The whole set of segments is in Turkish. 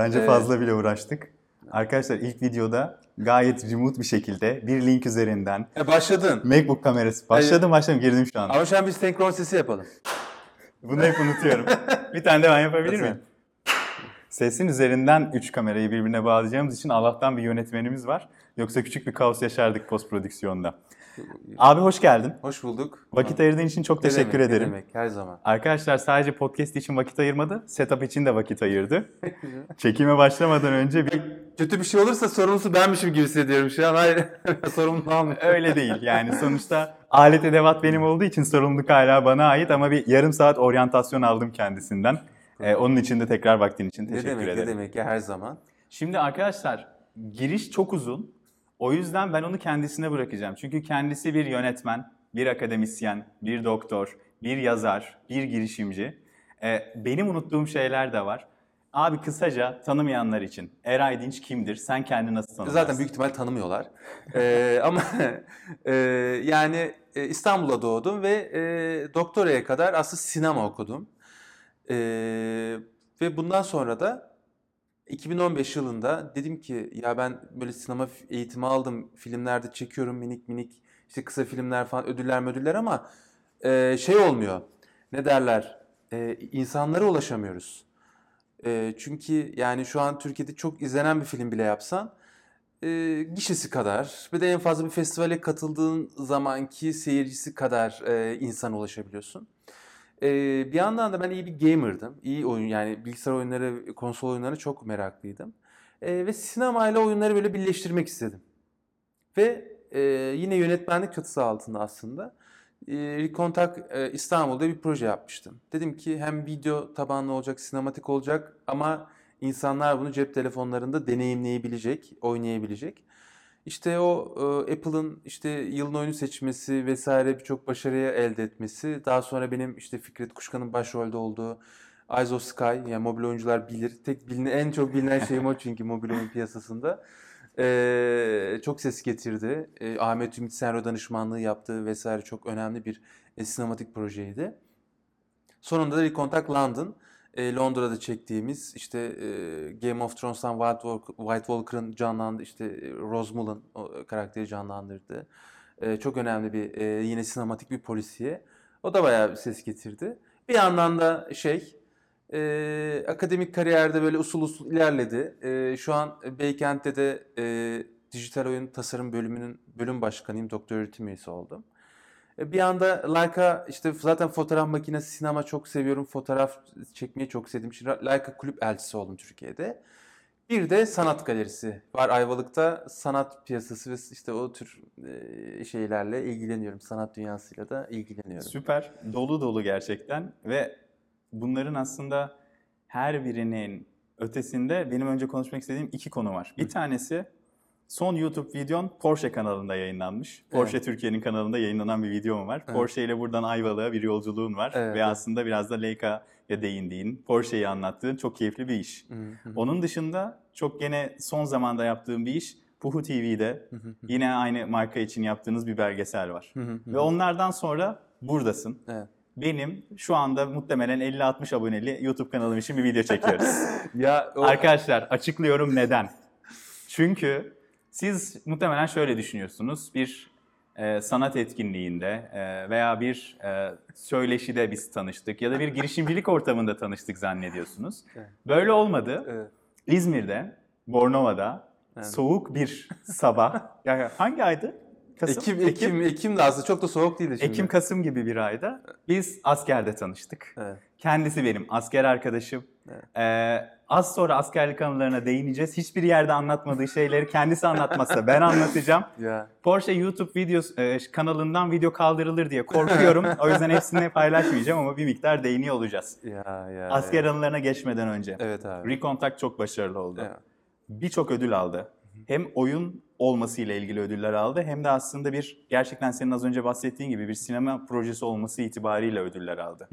Bence Evet. fazla bile uğraştık. Arkadaşlar ilk videoda gayet remote bir şekilde bir link üzerinden E başladın. MacBook kamerası. Başladım başladım girdim şu an. Ama şu an biz senkron sesi yapalım. Bunu hep unutuyorum. bir tane de ben yapabilir miyim? Sesin üzerinden 3 kamerayı birbirine bağlayacağımız için Allah'tan bir yönetmenimiz var. Yoksa küçük bir kaos yaşardık post prodüksiyonda. Abi hoş geldin. Hoş bulduk. Vakit ayırdığın için çok Ne teşekkür demek, ne ederim. demek her zaman. Arkadaşlar sadece podcast için vakit ayırmadı, setup için de vakit ayırdı. Çekime başlamadan önce bir Kötü bir şey olursa sorumlusu benmişim gibi hissediyorum şu an. Hayır. Sorumluluğu almıyorum. öyle değil. Yani sonuçta alet edevat benim olduğu için sorumluluk hala bana ait ama bir yarım saat oryantasyon aldım kendisinden. Ee, onun için de tekrar vaktin için Ne teşekkür demek ederim. ne demek ya her zaman. Şimdi arkadaşlar giriş çok uzun. O yüzden ben onu kendisine bırakacağım. Çünkü kendisi bir yönetmen, bir akademisyen, bir doktor, bir yazar, bir girişimci. Ee, benim unuttuğum şeyler de var. Abi kısaca tanımayanlar için Eray Dinç kimdir? Sen kendini nasıl tanımlarsın? Zaten büyük ihtimal tanımıyorlar. Ee, ama e, yani e, İstanbul'da doğdum ve e, doktoraya kadar aslında sinema okudum. E, ve bundan sonra da 2015 yılında dedim ki ya ben böyle sinema eğitimi aldım. Filmlerde çekiyorum minik minik işte kısa filmler falan ödüller ödüller ama e, şey olmuyor. Ne derler? E, insanlara ulaşamıyoruz. E, çünkü yani şu an Türkiye'de çok izlenen bir film bile yapsan e, gişesi kadar ve de en fazla bir festivale katıldığın zamanki seyircisi kadar e, insana ulaşabiliyorsun. E, bir yandan da ben iyi bir gamer'dım. İyi oyun yani bilgisayar oyunları, konsol oyunlarına çok meraklıydım. E, ve sinemayla oyunları böyle birleştirmek istedim. Ve e, yine yönetmenlik çatısı altında aslında Recontact e, İstanbul'da bir proje yapmıştım. Dedim ki hem video tabanlı olacak, sinematik olacak ama insanlar bunu cep telefonlarında deneyimleyebilecek, oynayabilecek. İşte o e, Apple'ın işte yılın oyunu seçmesi vesaire birçok başarıya elde etmesi. Daha sonra benim işte Fikret Kuşkan'ın başrolde olduğu Eyes of Sky yani mobil oyuncular bilir. Tek bilinen, en çok bilinen şeyim o çünkü mobil oyun piyasasında. Ee, çok ses getirdi. Ee, Ahmet Ümit Senro danışmanlığı yaptığı vesaire çok önemli bir e, sinematik projeydi. Sonunda da Recontact London. E, Londra'da çektiğimiz işte e, Game of Thrones'tan White, Walk- White Walker'ın canlandı işte Rose Mullen o karakteri canlandırdı. E, çok önemli bir e, yine sinematik bir polisiye. O da bayağı bir ses getirdi. Bir yandan da şey e, akademik kariyerde böyle usul usul ilerledi. E, şu an Beykent'te de e, dijital oyun tasarım bölümünün bölüm başkanıyım. Doktor öğretim üyesi oldum. E, Bir anda Leica işte zaten fotoğraf makinesi sinema çok seviyorum. Fotoğraf çekmeyi çok sevdiğim için Leica kulüp elçisi oldum Türkiye'de. Bir de sanat galerisi var Ayvalık'ta. Sanat piyasası ve işte o tür e, şeylerle ilgileniyorum. Sanat dünyasıyla da ilgileniyorum. Süper. Dolu dolu gerçekten ve bunların aslında her birinin ötesinde benim önce konuşmak istediğim iki konu var. Bir tanesi son YouTube videon Porsche kanalında yayınlanmış. Porsche Türkiye'nin kanalında yayınlanan bir videom var. Evet. Porsche ile buradan Ayvalık'a bir yolculuğun var Evet, ve evet. aslında biraz da Leica'ya değindiğin, Porsche'yi anlattığın çok keyifli bir iş. Hı hı. Onun dışında çok gene son zamanda yaptığım bir iş Puhu TV'de hı hı. yine aynı marka için yaptığınız bir belgesel var. Hı hı hı. Ve onlardan sonra buradasın. Evet. Benim şu anda muhtemelen 50-60 aboneli YouTube kanalım için bir video çekiyoruz. Ya o- Arkadaşlar açıklıyorum neden. Çünkü siz muhtemelen şöyle düşünüyorsunuz. Bir e, sanat etkinliğinde e, veya bir e, söyleşide biz tanıştık ya da bir girişimcilik ortamında tanıştık zannediyorsunuz. Evet. Böyle olmadı. Evet. İzmir'de, Bornova'da Evet. soğuk bir sabah. ya hangi aydı? Kasım, Ekim, Ekim, Ekim de aslında çok da soğuk değildi şimdi. Ekim Kasım gibi bir ayda biz askerde tanıştık. Evet. Kendisi benim asker arkadaşım. Evet. Ee, az sonra askerlik anılarına değineceğiz. Hiçbir yerde anlatmadığı şeyleri kendisi anlatmazsa ben anlatacağım. Ya. Porsche YouTube video e, kanalından video kaldırılır diye korkuyorum. o yüzden hepsini paylaşmayacağım ama bir miktar değiniyor olacağız. Ya ya. Asker ya. anılarına geçmeden önce. Evet abi. Recontact çok başarılı oldu. Evet. Birçok ödül aldı. Hem oyun olmasıyla ilgili ödüller aldı hem de aslında bir gerçekten senin az önce bahsettiğin gibi bir sinema projesi olması itibariyle ödüller aldı.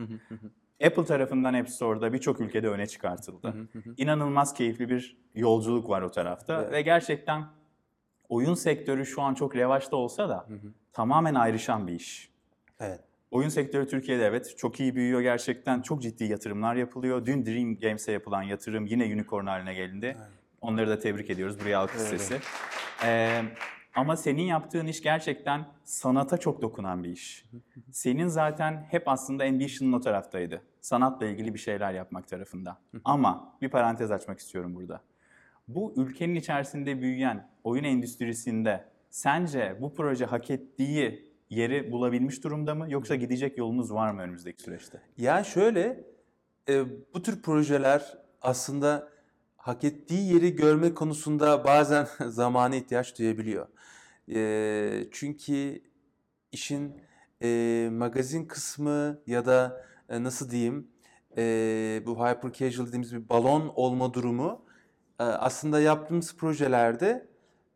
Apple tarafından App Store'da birçok ülkede öne çıkartıldı. Hı hı hı. İnanılmaz keyifli bir yolculuk var o tarafta Evet. ve gerçekten oyun sektörü şu an çok revaçta olsa da Hı hı. tamamen ayrışan bir iş. Evet. Oyun sektörü Türkiye'de evet çok iyi büyüyor gerçekten. Çok ciddi yatırımlar yapılıyor. Dün Dream Games'e yapılan yatırım yine unicorn haline geldi. Onları da tebrik ediyoruz. Buraya alkış Evet. sesi. Ee, ama senin yaptığın iş gerçekten sanata çok dokunan bir iş. Senin zaten hep aslında ambition'ın o taraftaydı. Sanatla ilgili bir şeyler yapmak tarafında. Ama bir parantez açmak istiyorum burada. Bu ülkenin içerisinde büyüyen oyun endüstrisinde sence bu proje hak ettiği yeri bulabilmiş durumda mı? Yoksa gidecek yolunuz var mı önümüzdeki süreçte? Yani şöyle, e, bu tür projeler aslında hak ettiği yeri görme konusunda bazen zamana ihtiyaç duyabiliyor. E, çünkü işin e, magazin kısmı ya da e, nasıl diyeyim, e, bu hyper casual dediğimiz bir balon olma durumu e, aslında yaptığımız projelerde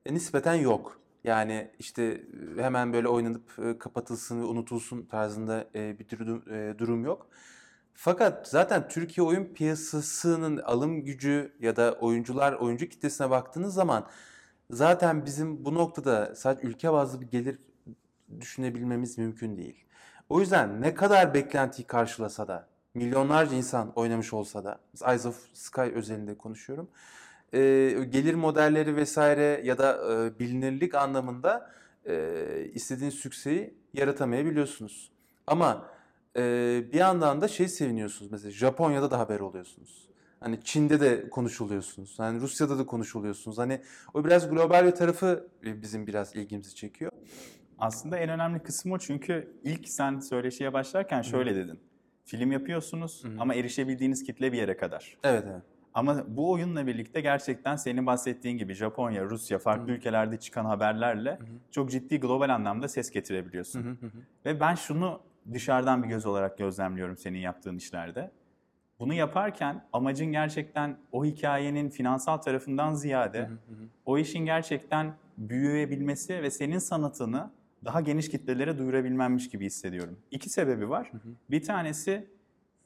e, nispeten yok. Yani işte hemen böyle oynanıp e, kapatılsın ve unutulsun tarzında e, bir e, durum yok. Fakat zaten Türkiye oyun piyasasının alım gücü ya da oyuncular, oyuncu kitlesine baktığınız zaman zaten bizim bu noktada sadece ülke bazlı bir gelir düşünebilmemiz mümkün değil. O yüzden ne kadar beklentiyi karşılasa da, milyonlarca insan oynamış olsa da, Eyes of Sky özelinde konuşuyorum, e, gelir modelleri vesaire ya da e, bilinirlik anlamında e, istediğiniz sükseyi yaratamayabiliyorsunuz. Ama e, bir yandan da şey seviniyorsunuz mesela Japonya'da da haber oluyorsunuz. Hani Çin'de de konuşuluyorsunuz. Hani Rusya'da da konuşuluyorsunuz. Hani o biraz global bir tarafı e, bizim biraz ilgimizi çekiyor. Aslında en önemli kısmı o çünkü ilk sen söyleşiye başlarken şöyle dedin. Film yapıyorsunuz Hı hı. ama erişebildiğiniz kitle bir yere kadar. Evet evet. Ama bu oyunla birlikte gerçekten senin bahsettiğin gibi Japonya, Rusya, farklı Hı. ülkelerde çıkan haberlerle hı. çok ciddi global anlamda ses getirebiliyorsun. Hı hı hı hı. Ve ben şunu dışarıdan bir göz olarak gözlemliyorum senin yaptığın işlerde. Bunu yaparken amacın gerçekten o hikayenin finansal tarafından ziyade Hı hı hı. o işin gerçekten büyüyebilmesi ve senin sanatını daha geniş kitlelere duyurabilmenmiş gibi hissediyorum. İki sebebi var. Hı hı. Bir tanesi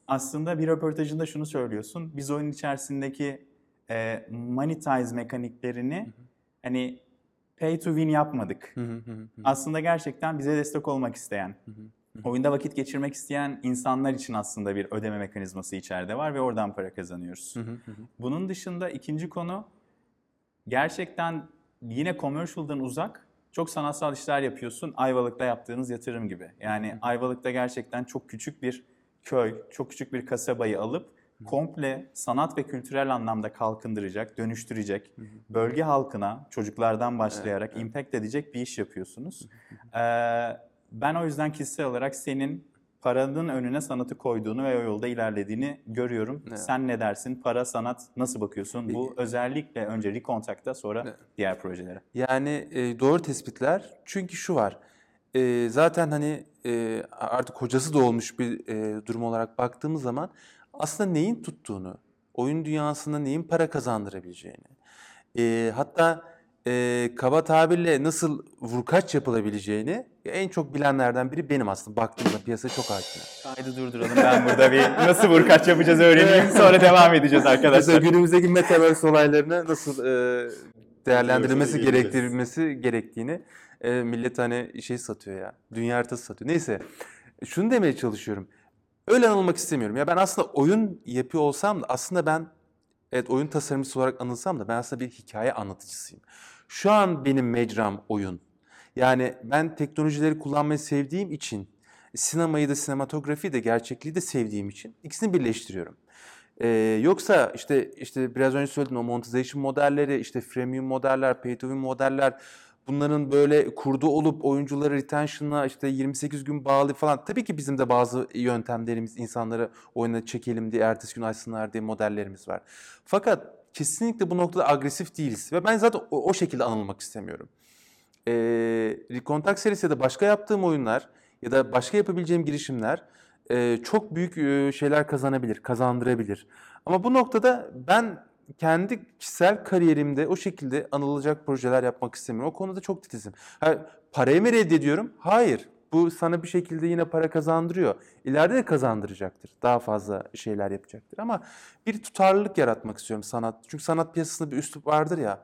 aslında bir röportajında şunu söylüyorsun. Biz oyun içerisindeki e, monetize mekaniklerini hani pay to win yapmadık. Hı hı hı hı. Aslında gerçekten bize destek olmak isteyen, Hı hı. Oyunda vakit geçirmek isteyen insanlar için aslında bir ödeme mekanizması içeride var ve oradan para kazanıyoruz. Hı hı hı hı. Bunun dışında ikinci konu gerçekten yine commercial'dan uzak çok sanatsal işler yapıyorsun. Ayvalık'ta yaptığınız yatırım gibi. Yani Ayvalık'ta gerçekten çok küçük bir köy, çok küçük bir kasabayı alıp komple sanat ve kültürel anlamda kalkındıracak, dönüştürecek, bölge halkına çocuklardan başlayarak impact edecek bir iş yapıyorsunuz. Ee, ben o yüzden kişisel olarak senin paranın önüne sanatı koyduğunu ve o yolda ilerlediğini görüyorum. Evet. Sen ne dersin? Para, sanat nasıl bakıyorsun? Bu özellikle önce Recontact'ta sonra Evet. diğer projelere. Yani e, doğru tespitler. Çünkü şu var. E, zaten hani e, artık hocası da olmuş bir e, durum olarak baktığımız zaman aslında neyin tuttuğunu, oyun dünyasında neyin para kazandırabileceğini, e, hatta e, kaba tabirle nasıl vurkaç yapılabileceğini en çok bilenlerden biri benim aslında. Baktığımda piyasaya çok hakimim. Kaydı durduralım. Ben burada bir nasıl vurkaç yapacağız öğreneyim. Sonra devam edeceğiz Mesela arkadaşlar. günümüzdeki metaverse olaylarını nasıl e, değerlendirilmesi gerektirilmesi gerektiğini e, millet hani şey satıyor ya. Dünya haritası satıyor. Neyse. Şunu demeye çalışıyorum. Öyle anılmak istemiyorum. Ya ben aslında oyun yapıyor olsam da aslında ben evet oyun tasarımcısı olarak anılsam da ben aslında bir hikaye anlatıcısıyım. Şu an benim mecram oyun. Yani ben teknolojileri kullanmayı sevdiğim için sinemayı da sinematografiyi de gerçekliği de sevdiğim için ikisini birleştiriyorum. Ee, yoksa işte işte biraz önce söyledim o monetization modelleri, işte freemium modeller, pay to win modeller bunların böyle kurdu olup oyuncuları retention'a işte 28 gün bağlı falan. Tabii ki bizim de bazı yöntemlerimiz insanları oyuna çekelim diye ertesi gün açsınlar diye modellerimiz var. Fakat kesinlikle bu noktada agresif değiliz ve ben zaten o, o şekilde anılmak istemiyorum. Ee, Recontact serisi ya da başka yaptığım oyunlar ya da başka yapabileceğim girişimler e, çok büyük e, şeyler kazanabilir, kazandırabilir. Ama bu noktada ben kendi kişisel kariyerimde o şekilde anılacak projeler yapmak istemiyorum. O konuda çok titizim. Ha, parayı mı reddediyorum? Hayır. Bu sana bir şekilde yine para kazandırıyor. İleride de kazandıracaktır. Daha fazla şeyler yapacaktır. Ama bir tutarlılık yaratmak istiyorum sanat. Çünkü sanat piyasasında bir üslup vardır ya.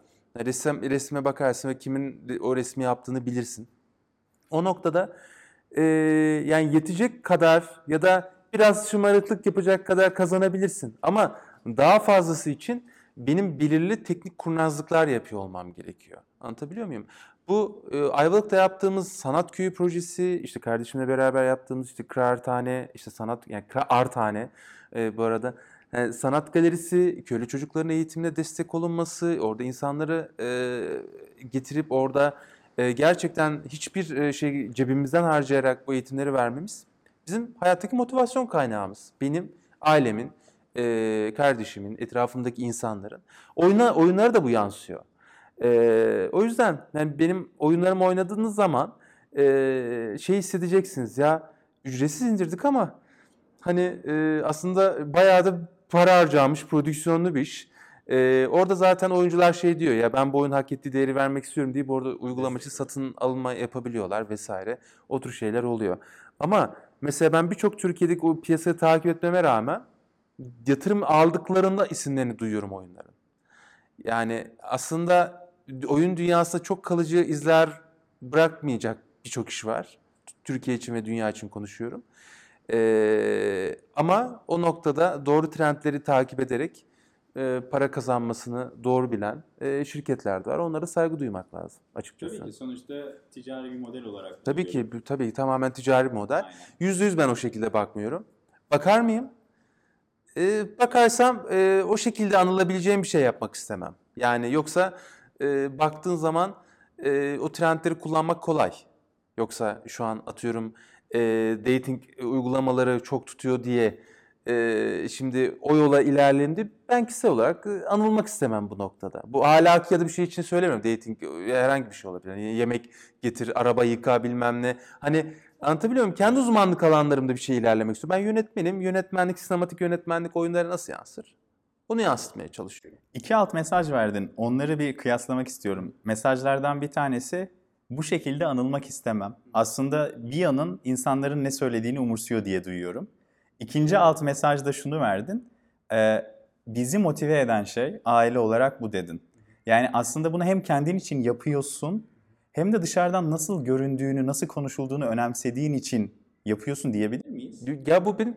Resim, resme bakarsın ve kimin o resmi yaptığını bilirsin. O noktada e, yani yetecek kadar ya da biraz şımarıklık yapacak kadar kazanabilirsin. Ama daha fazlası için benim belirli teknik kurnazlıklar yapıyor olmam gerekiyor. Anlatabiliyor muyum? Bu e, Ayvalık'ta yaptığımız sanat köyü projesi, işte kardeşimle beraber yaptığımız işte Kıraathane, işte sanat yani Kıraathane e, bu arada e, sanat galerisi, köylü çocukların eğitimine destek olunması, orada insanları e, getirip orada e, gerçekten hiçbir e, şey cebimizden harcayarak bu eğitimleri vermemiz bizim hayattaki motivasyon kaynağımız. Benim, ailemin, e, kardeşimin, etrafımdaki insanların. Oyuna, oyunlara da bu yansıyor. E, o yüzden yani benim oyunlarımı oynadığınız zaman e, şey hissedeceksiniz ya ücretsiz indirdik ama hani e, aslında bayağı da para harcamış prodüksiyonlu bir iş. E, orada zaten oyuncular şey diyor ya ben bu oyun hak ettiği değeri vermek istiyorum deyip orada uygulamacı satın alma yapabiliyorlar vesaire. O tür şeyler oluyor. Ama mesela ben birçok Türkiye'deki o piyasayı takip etmeme rağmen yatırım aldıklarında isimlerini duyuyorum oyunların. Yani aslında oyun dünyasında çok kalıcı izler bırakmayacak birçok iş var. Türkiye için ve dünya için konuşuyorum. Ee, ama o noktada doğru trendleri takip ederek e, para kazanmasını doğru bilen e, şirketler de var. Onlara saygı duymak lazım açıkçası. Tabii ki sonuçta ticari bir model olarak. Tabii ki, tabii ki tamamen ticari bir model. Yüzde yüz ben o şekilde bakmıyorum. Bakar mıyım? Ee, bakarsam e, o şekilde anılabileceğim bir şey yapmak istemem. Yani yoksa e, baktığın zaman e, o trendleri kullanmak kolay. Yoksa şu an atıyorum e, dating uygulamaları çok tutuyor diye e, şimdi o yola ilerlendi. Ben kişisel olarak e, anılmak istemem bu noktada. Bu ahlaki ya da bir şey için söylemiyorum. Dating e, herhangi bir şey olabilir. Yani yemek getir, araba yıka bilmem ne. Hani anlatabiliyor muyum? Kendi uzmanlık alanlarımda bir şey ilerlemek istiyorum. Ben yönetmenim. Yönetmenlik, sinematik yönetmenlik oyunlara nasıl yansır? Onu yansıtmaya çalışıyorum. İki alt mesaj verdin. Onları bir kıyaslamak istiyorum. Mesajlardan bir tanesi bu şekilde anılmak istemem. Aslında bir yanın insanların ne söylediğini umursuyor diye duyuyorum. İkinci alt mesajda şunu verdin. Ee, bizi motive eden şey aile olarak bu dedin. Yani aslında bunu hem kendin için yapıyorsun hem de dışarıdan nasıl göründüğünü, nasıl konuşulduğunu önemsediğin için yapıyorsun diyebilir miyiz? Ya bu benim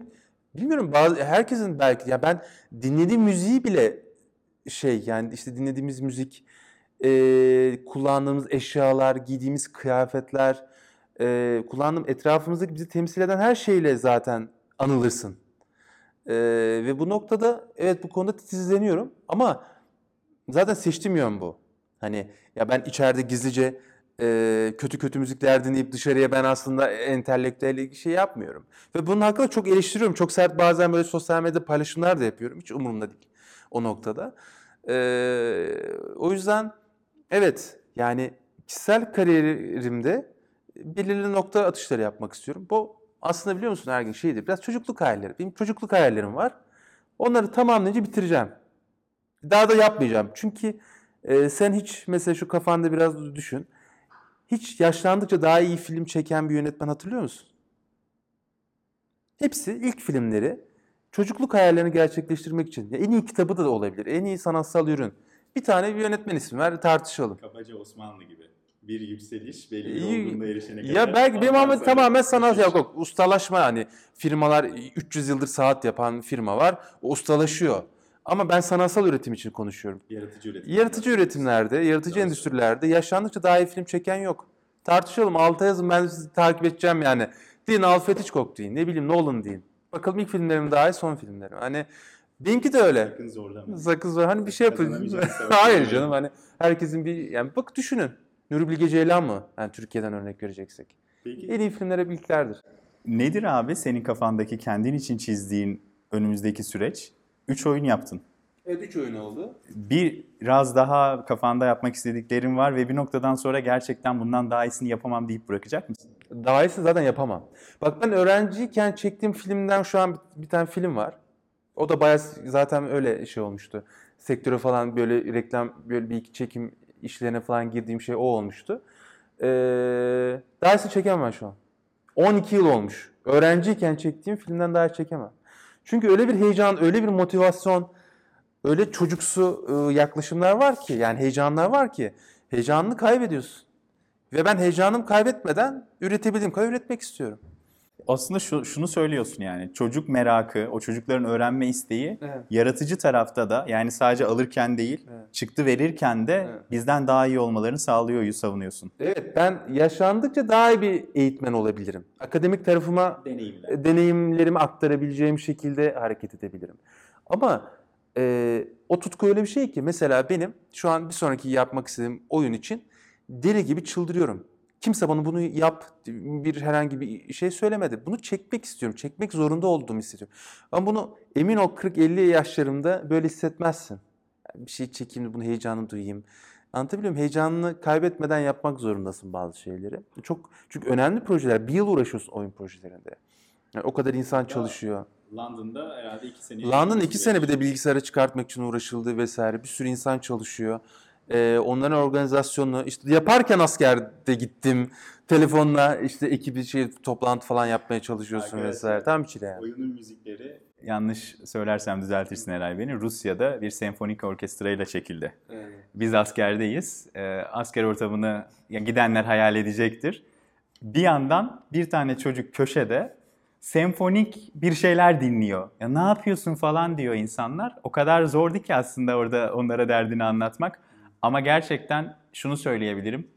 bilmiyorum bazı herkesin belki ya ben dinlediğim müziği bile şey yani işte dinlediğimiz müzik, e, kullandığımız eşyalar, giydiğimiz kıyafetler, e, kullandığım etrafımızdaki bizi temsil eden her şeyle zaten anılırsın. E, ve bu noktada evet bu konuda titizleniyorum ama zaten seçtiğim yön bu. Hani ya ben içeride gizlice e, kötü kötü müzikler dinleyip dışarıya ben aslında entelektüel şey yapmıyorum. Ve bunun hakkında çok eleştiriyorum. Çok sert bazen böyle sosyal medyada paylaşımlar da yapıyorum. Hiç umurumda değil o noktada. E, o yüzden evet yani kişisel kariyerimde belirli nokta atışları yapmak istiyorum. Bu aslında biliyor musun Ergin şeydir biraz çocukluk hayalleri. Benim çocukluk hayallerim var. Onları tamamlayınca bitireceğim. Daha da yapmayacağım. Çünkü e, sen hiç mesela şu kafanda biraz düşün. Hiç yaşlandıkça daha iyi film çeken bir yönetmen hatırlıyor musun? Hepsi ilk filmleri çocukluk hayallerini gerçekleştirmek için. Ya en iyi kitabı da olabilir. En iyi sanatsal ürün. Bir tane bir yönetmen ismi ver tartışalım. Kabaca Osmanlı gibi. Bir yükseliş belli bir olgunluğa erişene Ya belki benim ama tamamen sanat yok, yok. Ustalaşma hani firmalar 300 yıldır saat yapan firma var. O ustalaşıyor. Ama ben sanatsal üretim için konuşuyorum. Yaratıcı üretim. Yaratıcı üretimlerde, yaratıcı Doğru. endüstrilerde yaşlandıkça daha iyi film çeken yok. Tartışalım. Alta yazın ben sizi takip edeceğim yani. Deyin Alfred Hitchcock deyin. Ne bileyim Nolan deyin. Bakalım ilk filmlerim daha iyi son filmlerim. Hani benimki de öyle. Sakın zorlama. Sakız var. Hani bir şey yapın. Hayır canım hani herkesin bir yani bak düşünün. Nuri Bilge Ceylan mı? Yani Türkiye'den örnek vereceksek. Peki En iyi filmler hep ilklerdir. nedir abi senin kafandaki kendin için çizdiğin önümüzdeki süreç? Üç oyun yaptın. Evet 3 oyun oldu. Biraz daha kafanda yapmak istediklerin var ve bir noktadan sonra gerçekten bundan daha iyisini yapamam deyip bırakacak mısın? Daha iyisini zaten yapamam. Bak ben öğrenciyken çektiğim filmden şu an bir, bir tane film var. O da bayağı zaten öyle şey olmuştu. Sektöre falan böyle reklam böyle bir iki çekim işlerine falan girdiğim şey o olmuştu. Ee, daha iyisini çekemem ben şu an. 12 yıl olmuş. Öğrenciyken çektiğim filmden daha iyi çekemem. Çünkü öyle bir heyecan, öyle bir motivasyon, öyle çocuksu e, yaklaşımlar var ki, yani heyecanlar var ki, heyecanını kaybediyorsun. Ve ben heyecanımı kaybetmeden üretebildiğim kadar üretmek istiyorum. Aslında şu, şunu söylüyorsun yani çocuk merakı, o çocukların öğrenme isteği Evet. yaratıcı tarafta da yani sadece alırken değil Evet. çıktı verirken de Evet. bizden daha iyi olmalarını sağlıyor savunuyorsun. Evet ben yaşlandıkça daha iyi bir eğitmen olabilirim. Akademik tarafıma Deneyimler. e, deneyimlerimi aktarabileceğim şekilde hareket edebilirim. Ama e, o tutku öyle bir şey ki mesela benim şu an bir sonraki yapmak istediğim oyun için deli gibi çıldırıyorum. Kimse bana bunu yap bir herhangi bir şey söylemedi. Bunu çekmek istiyorum. Çekmek zorunda olduğumu hissediyorum. Ama bunu emin ol 40-50 yaşlarımda böyle hissetmezsin. Yani bir şey çekeyim, bunu heyecanı duyayım. Anlatabiliyor muyum? Heyecanını kaybetmeden yapmak zorundasın bazı şeyleri. Çok çünkü önemli projeler. Bir yıl uğraşıyorsun oyun projelerinde. Yani o kadar insan çalışıyor. London'da herhalde iki sene. London iki sene bir de bilgisayara çıkartmak için uğraşıldı vesaire. Bir sürü insan çalışıyor. Ee, onların organizasyonu işte yaparken askerde gittim. Telefonla işte ekibi şey toplantı falan yapmaya çalışıyorsun Arkadaşlar, vesaire. Tam çile yani. Oyunun müzikleri yanlış söylersem düzeltirsin Eray beni. Rusya'da bir senfonik orkestrayla çekildi. Biz askerdeyiz. Ee, asker ortamını ya gidenler hayal edecektir. Bir yandan bir tane çocuk köşede senfonik bir şeyler dinliyor. Ya ne yapıyorsun falan diyor insanlar. O kadar zordu ki aslında orada onlara derdini anlatmak. Ama gerçekten şunu söyleyebilirim.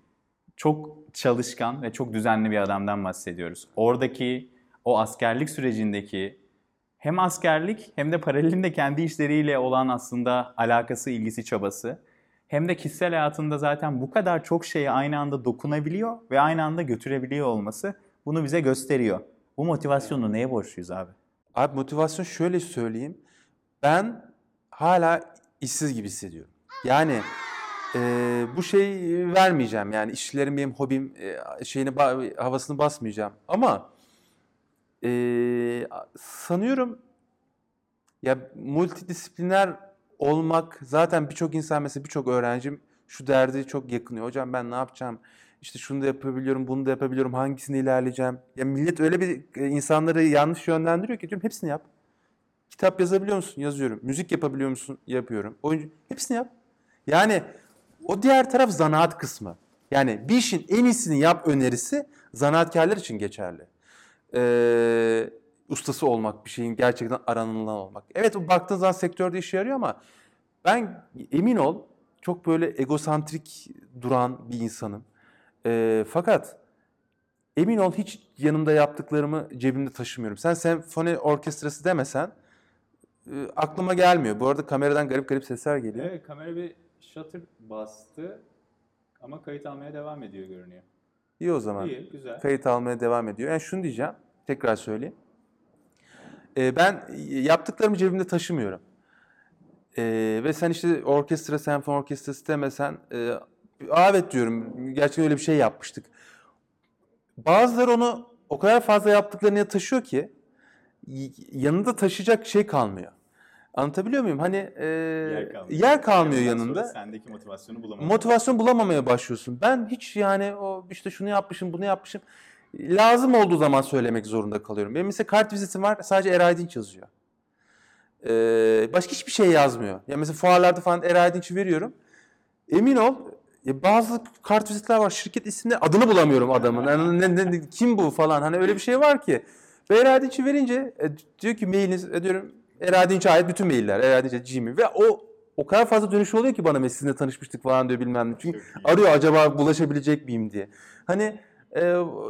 Çok çalışkan ve çok düzenli bir adamdan bahsediyoruz. Oradaki o askerlik sürecindeki hem askerlik hem de paralelinde kendi işleriyle olan aslında alakası, ilgisi, çabası hem de kişisel hayatında zaten bu kadar çok şeye aynı anda dokunabiliyor ve aynı anda götürebiliyor olması bunu bize gösteriyor. Bu motivasyonu neye borçluyuz abi? Abi motivasyon şöyle söyleyeyim. Ben hala işsiz gibi hissediyorum. Yani e, bu şey vermeyeceğim. Yani işçilerin benim hobim e, şeyini havasını basmayacağım. Ama e, sanıyorum ya multidisipliner olmak zaten birçok insan mesela birçok öğrencim şu derdi çok yakınıyor. Hocam ben ne yapacağım? İşte şunu da yapabiliyorum, bunu da yapabiliyorum. Hangisini ilerleyeceğim? Ya millet öyle bir e, insanları yanlış yönlendiriyor ki diyorum hepsini yap. Kitap yazabiliyor musun? Yazıyorum. Müzik yapabiliyor musun? Yapıyorum. Oyuncu hepsini yap. Yani o diğer taraf zanaat kısmı. Yani bir işin en iyisini yap önerisi zanaatkarlar için geçerli. Ee, ustası olmak, bir şeyin gerçekten aranılan olmak. Evet o baktığın zaman sektörde işe yarıyor ama ben emin ol çok böyle egosantrik duran bir insanım. Ee, fakat emin ol hiç yanımda yaptıklarımı cebimde taşımıyorum. Sen senfoni orkestrası demesen e, aklıma gelmiyor. Bu arada kameradan garip garip sesler geliyor. Evet kamera bir shutter bastı ama kayıt almaya devam ediyor görünüyor. İyi o zaman. İyi, güzel. Kayıt almaya devam ediyor. Yani şunu diyeceğim. Tekrar söyleyeyim. Ee, ben yaptıklarımı cebimde taşımıyorum. Ee, ve sen işte orkestra, senfoni orkestrası demesen e, "Aa, evet diyorum. Gerçekten öyle bir şey yapmıştık. Bazıları onu o kadar fazla yaptıklarını taşıyor ki yanında taşıyacak şey kalmıyor. Anlatabiliyor muyum? Hani e, yer kalmıyor, Ondan yanında. sonra sendeki motivasyonu bulamadın. Motivasyon bulamamaya başlıyorsun. Ben hiç yani o işte şunu yapmışım, bunu yapmışım. Lazım olduğu zaman söylemek zorunda kalıyorum. Benim mesela kart vizitim var, sadece Eray Dinç yazıyor. Ee, başka hiçbir şey yazmıyor. Ya mesela fuarlarda falan Eray Dinç'i veriyorum. Emin ol, ya bazı kart vizitler var, şirket ismini, adını bulamıyorum adamın. Yani ne, ne- ne- kim bu falan, hani öyle bir şey var ki. Ve Eray Dinç'i verince e, diyor ki mailiniz, e, diyorum Eray Dinç'e ait bütün mailler, Eray Dinç'e Gmail. Ve o o kadar fazla dönüş oluyor ki bana sizinle tanışmıştık falan diyor bilmem ne. Çünkü arıyor acaba bulaşabilecek miyim diye. Hani e,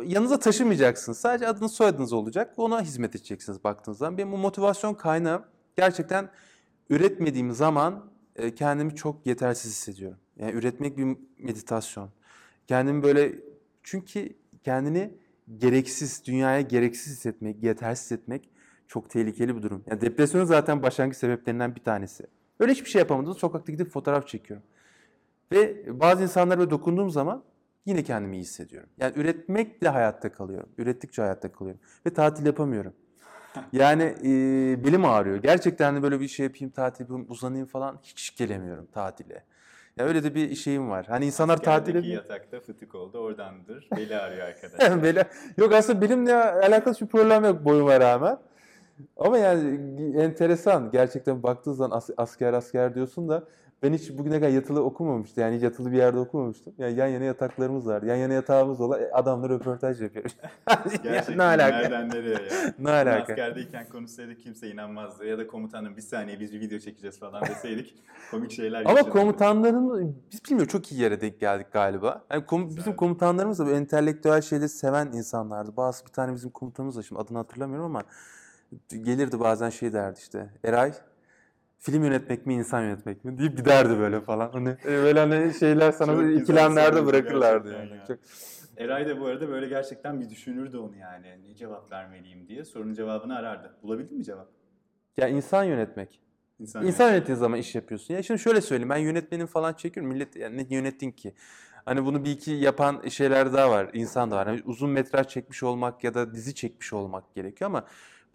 yanınıza taşımayacaksınız. Sadece adınız soyadınız olacak. Ona hizmet edeceksiniz baktığınız zaman. Benim bu motivasyon kaynağı gerçekten üretmediğim zaman e, kendimi çok yetersiz hissediyorum. Yani üretmek bir meditasyon. Kendimi böyle çünkü kendini gereksiz, dünyaya gereksiz hissetmek, yetersiz hissetmek çok tehlikeli bir durum. Yani depresyonun zaten başlangıç sebeplerinden bir tanesi. Öyle hiçbir şey yapamadım. Sokakta gidip fotoğraf çekiyorum. Ve bazı insanlara böyle dokunduğum zaman yine kendimi iyi hissediyorum. Yani üretmekle hayatta kalıyorum. Ürettikçe hayatta kalıyorum. Ve tatil yapamıyorum. Yani e, belim ağrıyor. Gerçekten de böyle bir şey yapayım, tatil yapayım, uzanayım falan hiç gelemiyorum tatile. Ya öyle de bir şeyim var. Hani insanlar tatile... Askerdeki yatakta fıtık oldu oradandır. Beli ağrıyor arkadaşlar. Böyle, yok aslında benimle alakalı hiçbir problem yok boyuma rağmen. Ama yani enteresan. Gerçekten baktığın zaman as- asker asker diyorsun da Ben hiç bugüne kadar yatılı okumamıştım. Yani yatılı bir yerde okumamıştım. Yani yan yana yataklarımız vardı. Yan yana yatağımız olan e, adamla röportaj yapıyoruz. Ya Gerçekten ne alaka? nereden nereye ya? Ne alaka? Askerdeyken konuşsaydık kimse inanmazdı. Ya da komutanım bir saniye biz bir video çekeceğiz falan deseydik komik şeyler Ama komutanların biz bilmiyorum çok iyi yere denk geldik galiba. Yani kom- bizim komutanlarımız da böyle entelektüel şeyleri seven insanlardı. Bazı bir tane bizim komutanımız da şimdi adını hatırlamıyorum ama gelirdi bazen şey derdi işte. Eray film yönetmek mi insan yönetmek mi deyip giderdi böyle falan. Hani e, böyle hani şeyler sana Çok güzel ikilemlerde söyledi bırakırlardı gerçekten yani. ya. Çok- Eray da bu arada böyle gerçekten bir düşünürdü onu yani. Ne cevap vermeliyim diye sorunun cevabını arardı. Bulabildin mi cevap? Ya insan yönetmek. İnsan, İnsan yönettiğin zaman iş yapıyorsun. Ya şimdi şöyle söyleyeyim ben yönetmenin falan çekiyorum. Millet yani ne yönettin ki? Hani bunu bir iki yapan şeyler daha var. insan da var. Hani uzun metraj çekmiş olmak ya da dizi çekmiş olmak gerekiyor ama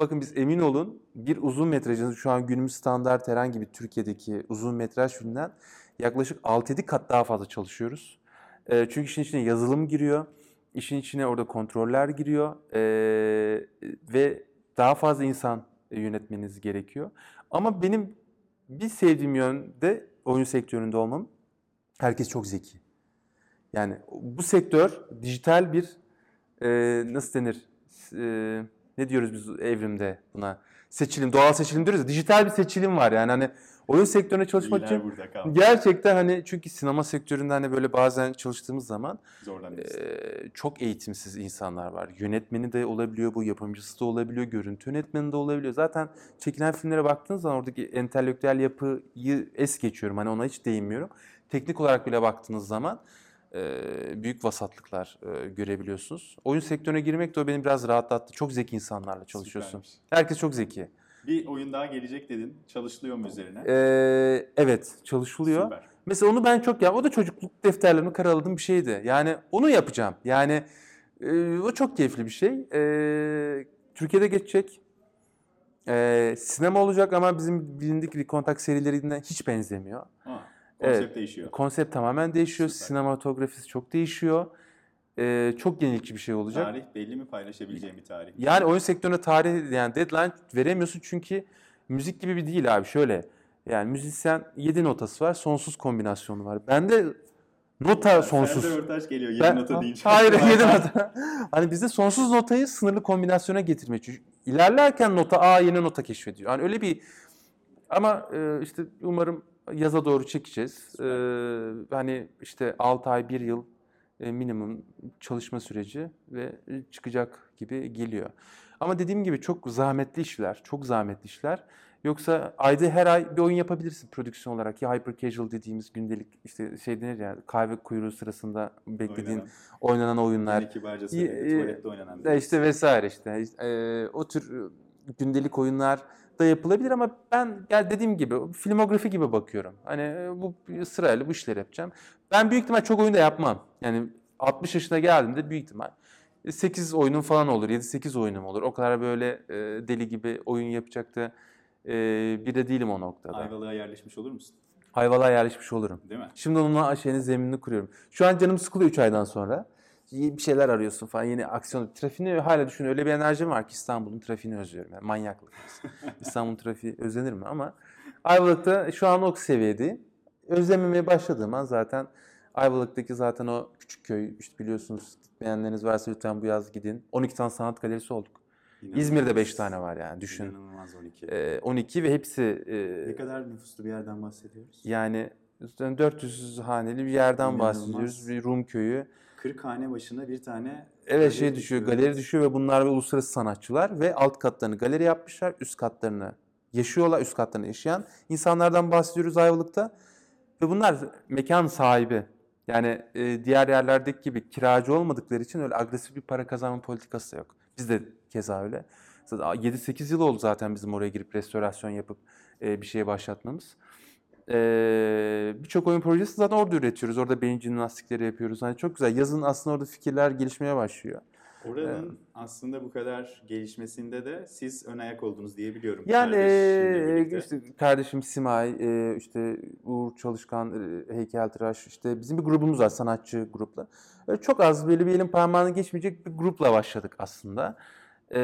bakın biz emin olun bir uzun metrajın şu an günümüz standart herhangi bir Türkiye'deki uzun metraj filmden yaklaşık 6-7 kat daha fazla çalışıyoruz. Ee, çünkü işin içine yazılım giriyor. işin içine orada kontroller giriyor. Ee, ve daha fazla insan yönetmeniz gerekiyor. Ama benim bir sevdiğim yön de oyun sektöründe olmam. Herkes çok zeki. Yani bu sektör dijital bir e, nasıl denir? E, ne diyoruz biz evrimde buna? Seçilim, doğal seçilim diyoruz ya. Dijital bir seçilim var yani hani oyun sektörüne çalışmak İyiler için gerçekten hani çünkü sinema sektöründe hani böyle bazen çalıştığımız zaman ee, çok eğitimsiz insanlar var. Yönetmeni de olabiliyor bu, yapımcısı da olabiliyor, görüntü yönetmeni de olabiliyor. Zaten çekilen filmlere baktığınız zaman oradaki entelektüel yapıyı es geçiyorum. Hani ona hiç değinmiyorum. Teknik olarak bile baktığınız zaman e, büyük vasatlıklar görebiliyorsunuz. Oyun sektörüne girmek de o beni biraz rahatlattı. Çok zeki insanlarla çalışıyorsun. Süpermiş. Herkes çok zeki. Bir oyun daha gelecek dedin. Çalışılıyor mu üzerine? Ee, evet, çalışılıyor. Süper. Mesela onu ben çok ya o da çocukluk defterlerimi karaladığım bir şeydi. Yani onu yapacağım. Yani e, o çok keyifli bir şey. E, Türkiye'de geçecek. E, sinema olacak ama bizim bilindik bir kontak serilerinden hiç benzemiyor. Ha, konsept Evet. değişiyor. Konsept tamamen değişiyor. Süper. Sinematografisi çok değişiyor. E, çok yenilikçi bir şey olacak. Tarih belli mi paylaşabileceğim bir tarih? Yani oyun sektörüne tarih yani deadline veremiyorsun çünkü müzik gibi bir değil abi şöyle. Yani müzisyen 7 notası var, sonsuz kombinasyonu var. Bende nota sonsuz. Sende röportaj geliyor 7 Ben- nota deyince. Hayır 7 nota. Hani bizde sonsuz notayı sınırlı kombinasyona getirmek. Çünkü ilerlerken nota A yeni nota keşfediyor. Yani öyle bir ama e, işte umarım yaza doğru çekeceğiz. E, hani işte 6 ay 1 yıl e, minimum çalışma süreci ve çıkacak gibi geliyor. Ama dediğim gibi çok zahmetli işler, çok zahmetli işler. Yoksa ayda her ay bir oyun yapabilirsin prodüksiyon olarak. Ya hyper casual dediğimiz gündelik işte şey denir ya kahve kuyruğu sırasında beklediğin Oynanan. oynanan oyunlar. Yine kibarca İyi, söyledi. e, Tuvalette oynanan. Ya işte vesaire işte Ee, o tür e, gündelik oyunlar da yapılabilir ama ben ya dediğim gibi filmografi gibi bakıyorum. Hani e, bu sırayla bu işleri yapacağım. Ben büyük ihtimal çok oyunda yapmam. Yani 60 yaşına geldiğimde büyük ihtimal 8 oyunum falan olur, 7-8 oyunum olur. O kadar böyle e, deli gibi oyun yapacak da e, bir de değilim o noktada. Ayvalık'a yerleşmiş olur musun? Ayvalık'a yerleşmiş olurum. Değil mi? Şimdi onunla şeyin zeminini kuruyorum. Şu an canım sıkılıyor 3 aydan sonra. Bir şeyler arıyorsun falan yeni aksiyon. Trafiğini hala düşün öyle bir enerjim var ki İstanbul'un trafiğini özlüyorum. Yani manyaklık. İstanbul'un trafiği özlenir mi ama Ayvalık'ta şu an o seviyedeyim. Özlememeye başladığım an zaten Ayvalık'taki zaten o küçük köy işte biliyorsunuz gitmeyenleriniz varsa lütfen bu yaz gidin. 12 tane sanat galerisi olduk. İnanılmaz. İzmir'de 5 tane var yani düşün. İnanılmaz 12. Ee, 12 ve hepsi e, ne kadar nüfuslu bir yerden bahsediyoruz? yani 400 haneli bir yerden İnanılmaz. bahsediyoruz. Bir Rum köyü. 40 hane başına bir tane Evet şey düşüyor, galeri düşüyor ve bunlar ve uluslararası sanatçılar ve alt katlarını galeri yapmışlar, üst katlarını yaşıyorlar, üst katlarını yaşayan insanlardan bahsediyoruz Ayvalık'ta. Ve bunlar mekan sahibi. Yani e, diğer yerlerdeki gibi kiracı olmadıkları için öyle agresif bir para kazanma politikası da yok. Biz de keza öyle. Zaten 7-8 yıl oldu zaten bizim oraya girip restorasyon yapıp e, bir şeye başlatmamız. Ee, Birçok oyun projesi zaten orada üretiyoruz. Orada beyin jimnastikleri yapıyoruz. Hani çok güzel. Yazın aslında orada fikirler gelişmeye başlıyor. Oranın aslında bu kadar gelişmesinde de siz ön ayak oldunuz diye biliyorum. Yani e, işte kardeşim Simay, e, işte Uğur Çalışkan, e, heykeltıraş, işte bizim bir grubumuz var sanatçı grupla. Çok az böyle bir elin parmağını geçmeyecek bir grupla başladık aslında. Ee,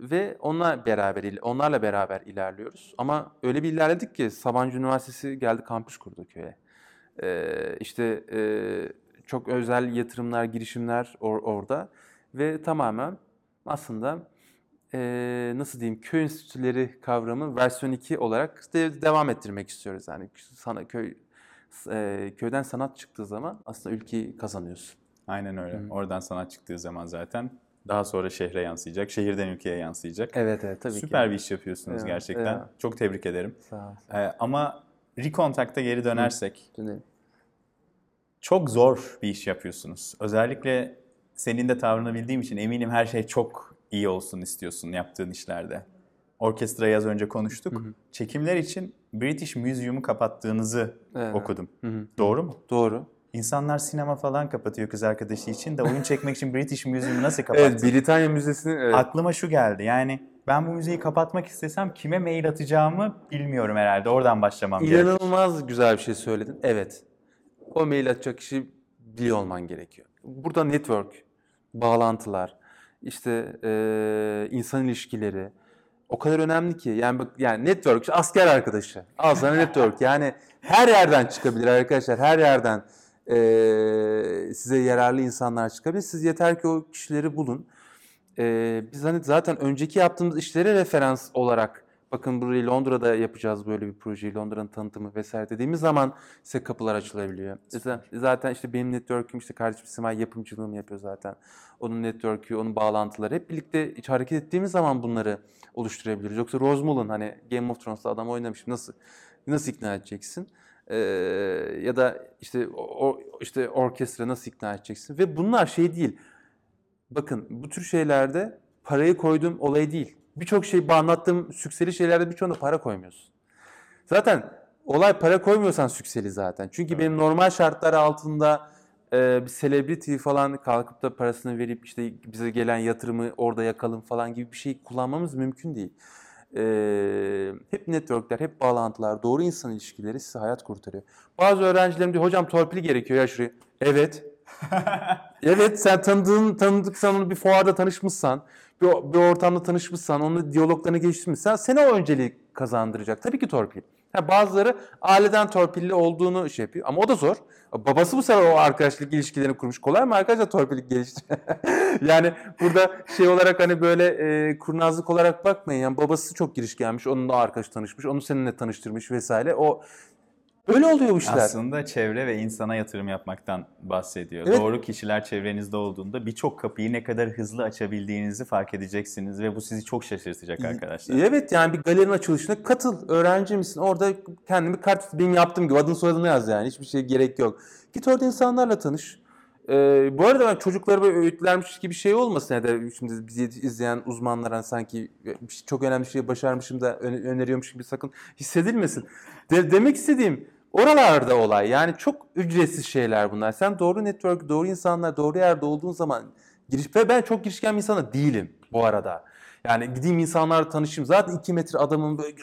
ve onlar beraber onlarla beraber ilerliyoruz. Ama öyle bir ilerledik ki Sabancı Üniversitesi geldi kampüs kurdu köye. Ee, işte e, çok özel yatırımlar, girişimler or- orada ve tamamen aslında e, nasıl diyeyim köy enstitüleri kavramı versiyon 2 olarak de- devam ettirmek istiyoruz. Yani sana köy e, köyden sanat çıktığı zaman aslında ülkeyi kazanıyorsun. Aynen öyle. Hı. Oradan sanat çıktığı zaman zaten daha sonra şehre yansıyacak, şehirden ülkeye yansıyacak. Evet evet tabii Süper ki. bir iş yapıyorsunuz Evet, gerçekten. evet. Çok tebrik ederim. Sağ ol. Ee, ama Recontact'a geri dönersek Dönelim. çok zor bir iş yapıyorsunuz. Özellikle senin de tavrını bildiğim için eminim her şey çok iyi olsun istiyorsun yaptığın işlerde. Orkestrayı az önce konuştuk. Hı hı. Çekimler için British Museum'u kapattığınızı Evet. okudum. Hı hı. Doğru mu? Doğru. İnsanlar sinema falan kapatıyor kız arkadaşı için de oyun çekmek için British Museum'u nasıl kapattın? Evet, Britanya Müzesi'nin evet. Aklıma şu geldi. Yani ben bu müzeyi kapatmak istesem kime mail atacağımı bilmiyorum herhalde. Oradan başlamam gerekiyor. İnanılmaz güzel bir şey söyledin. Evet. O mail atacak kişi biliyor olman gerekiyor. Burada network, bağlantılar, işte eee, insan ilişkileri o kadar önemli ki. Yani bak yani network asker arkadaşı. Al sana network. Yani her yerden çıkabilir arkadaşlar. Her yerden eee, size yararlı insanlar çıkabilir. Siz yeter ki o kişileri bulun. Eee, biz hani zaten önceki yaptığımız işlere referans olarak bakın burayı Londra'da yapacağız böyle bir projeyi, Londra'nın tanıtımı vesaire dediğimiz zaman size kapılar açılabiliyor. Zaten, zaten işte benim network'üm işte kardeşim Simay yapımcılığımı yapıyor zaten. Onun network'ü, onun bağlantıları hep birlikte hiç hareket ettiğimiz zaman bunları oluşturabiliriz. Yoksa Rosemullen hani Game of Thrones'ta adam oynamış nasıl nasıl ikna edeceksin? Ya da işte o, işte orkestra nasıl ikna edeceksin? Ve bunlar şey değil. Bakın bu tür şeylerde parayı koyduğum olay değil. Birçok şey anlattığım sükseli şeylerde birçoğunda para koymuyorsun. Zaten olay para koymuyorsan sükseli zaten. Çünkü benim normal şartlar altında e, bir celebrity falan kalkıp da parasını verip işte bize gelen yatırımı orada yakalım falan gibi bir şey kullanmamız mümkün değil. E, hep networkler, hep bağlantılar, doğru insan ilişkileri size hayat kurtarıyor. Bazı öğrencilerim diyor hocam torpili gerekiyor ya şuraya. Evet. Evet sen tanıdığın, tanıdıksan onu bir fuarda tanışmışsan, bir, bir ortamda tanışmışsan, onunla diyaloglarını geliştirmişsen seni o önceliği kazandıracak. Tabii ki torpil. Ha, bazıları aileden torpilli olduğunu şey yapıyor ama o da zor. Babası bu sefer o arkadaşlık ilişkilerini kurmuş. Kolay mı arkadaşlar torpillik gelişti? yani burada şey olarak hani böyle e, kurnazlık olarak bakmayın. Yani babası çok girişkenmiş, onunla arkadaş tanışmış, onu seninle tanıştırmış vesaire. O öyle oluyor bu işler. Aslında çevre ve insana yatırım yapmaktan bahsediyor. Evet. Doğru kişiler çevrenizde olduğunda birçok kapıyı ne kadar hızlı açabildiğinizi fark edeceksiniz ve bu sizi çok şaşırtacak arkadaşlar. Evet yani bir galerinin açılışına katıl. Öğrenci misin? Orada kendimi kart benim yaptığım gibi adını soyadını yaz yani. Hiçbir şey gerek yok. Git orada insanlarla tanış. Ee, bu arada ben çocuklara böyle öğütlermiş gibi şey olmasın ya da şimdi bizi izleyen uzmanlara sanki şey- çok önemli bir şey başarmışım da öneriyormuş gibi sakın hissedilmesin. De- demek istediğim oralarda olay. Yani çok ücretsiz şeyler bunlar. Sen doğru network, doğru insanlar, doğru yerde olduğun zaman giriş ve ben çok girişken bir insana değilim bu arada. Yani gideyim insanlarla tanışayım. Zaten iki metre adamın böyle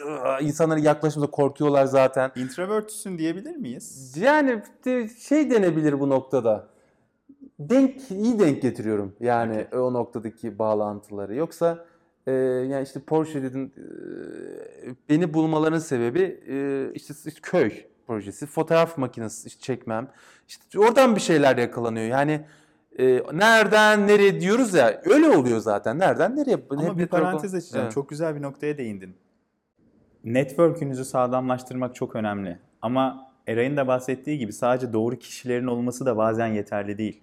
insanlara yaklaşımda korkuyorlar zaten. Introvertüsün diyebilir miyiz? Yani şey denebilir bu noktada. Denk iyi denk getiriyorum yani o noktadaki bağlantıları. Yoksa e, yani işte Porsche dedin e, beni bulmaların sebebi e, işte, işte köy projesi, fotoğraf makinesi işte çekmem. İşte oradan bir şeyler yakalanıyor. Yani e, nereden nereye diyoruz ya öyle oluyor zaten. Nereden nereye? Ama Hep bir parantez açacağım. Evet. Çok güzel bir noktaya değindin. Network'ünüzü sağlamlaştırmak çok önemli. Ama Eray'ın da bahsettiği gibi sadece doğru kişilerin olması da bazen yeterli değil.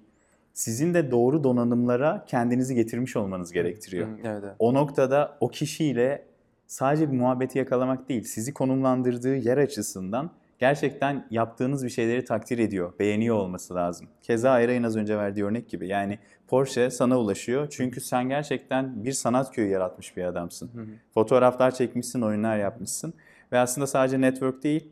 Sizin de doğru donanımlara kendinizi getirmiş olmanız gerektiriyor. Evet, evet. O noktada o kişiyle sadece bir muhabbeti yakalamak değil, sizi konumlandırdığı yer açısından gerçekten yaptığınız bir şeyleri takdir ediyor, beğeniyor olması lazım. Keza Eray'ın az önce verdiği örnek gibi. Yani Porsche sana ulaşıyor çünkü sen gerçekten bir sanat köyü yaratmış bir adamsın. Hı hı. Fotoğraflar çekmişsin, oyunlar yapmışsın ve aslında sadece network değil,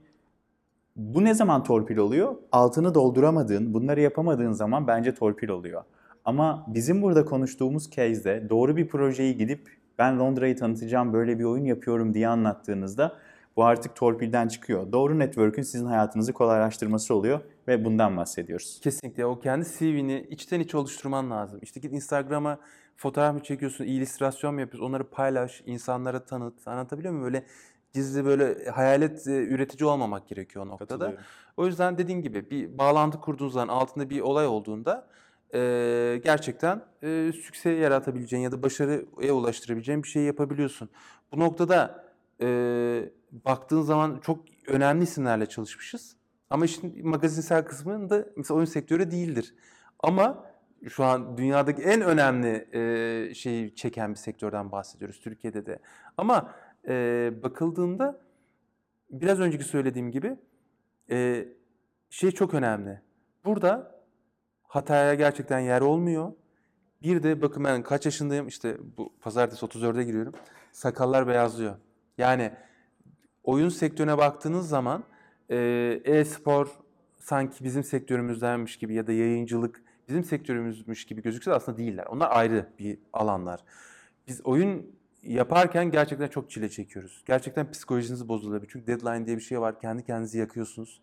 bu ne zaman torpil oluyor? Altını dolduramadığın, bunları yapamadığın zaman bence torpil oluyor. Ama bizim burada konuştuğumuz case'de doğru bir projeyi gidip ben Londra'yı tanıtacağım, böyle bir oyun yapıyorum diye anlattığınızda bu artık torpilden çıkıyor. Doğru network'ün sizin hayatınızı kolaylaştırması oluyor ve bundan bahsediyoruz. Kesinlikle o kendi CV'ni içten içe oluşturman lazım. İşte git Instagram'a fotoğraf mı çekiyorsun, illüstrasyon mu yapıyorsun, onları paylaş, insanlara tanıt. Anlatabiliyor muyum? Böyle gizli böyle hayalet e, üretici olmamak gerekiyor o noktada. O yüzden dediğin gibi bir bağlantı kurduğun zaman altında bir olay olduğunda e, gerçekten e, sükse yaratabileceğin ya da başarıya ulaştırabileceğin bir şey yapabiliyorsun. Bu noktada e, baktığın zaman çok önemli isimlerle çalışmışız. Ama işin magazinsel kısmında mesela oyun sektörü değildir. Ama şu an dünyadaki en önemli e, şeyi çeken bir sektörden bahsediyoruz Türkiye'de de. Ama e, bakıldığında biraz önceki söylediğim gibi e, şey çok önemli. Burada hataya gerçekten yer olmuyor. Bir de bakın ben kaç yaşındayım işte bu pazartesi 34'e giriyorum. Sakallar beyazlıyor. Yani oyun sektörüne baktığınız zaman e-spor sanki bizim sektörümüzdenmiş gibi ya da yayıncılık bizim sektörümüzmüş gibi gözükse de aslında değiller. Onlar ayrı bir alanlar. Biz oyun yaparken gerçekten çok çile çekiyoruz. Gerçekten psikolojiniz bozulabilir. Çünkü deadline diye bir şey var. Kendi kendinizi yakıyorsunuz.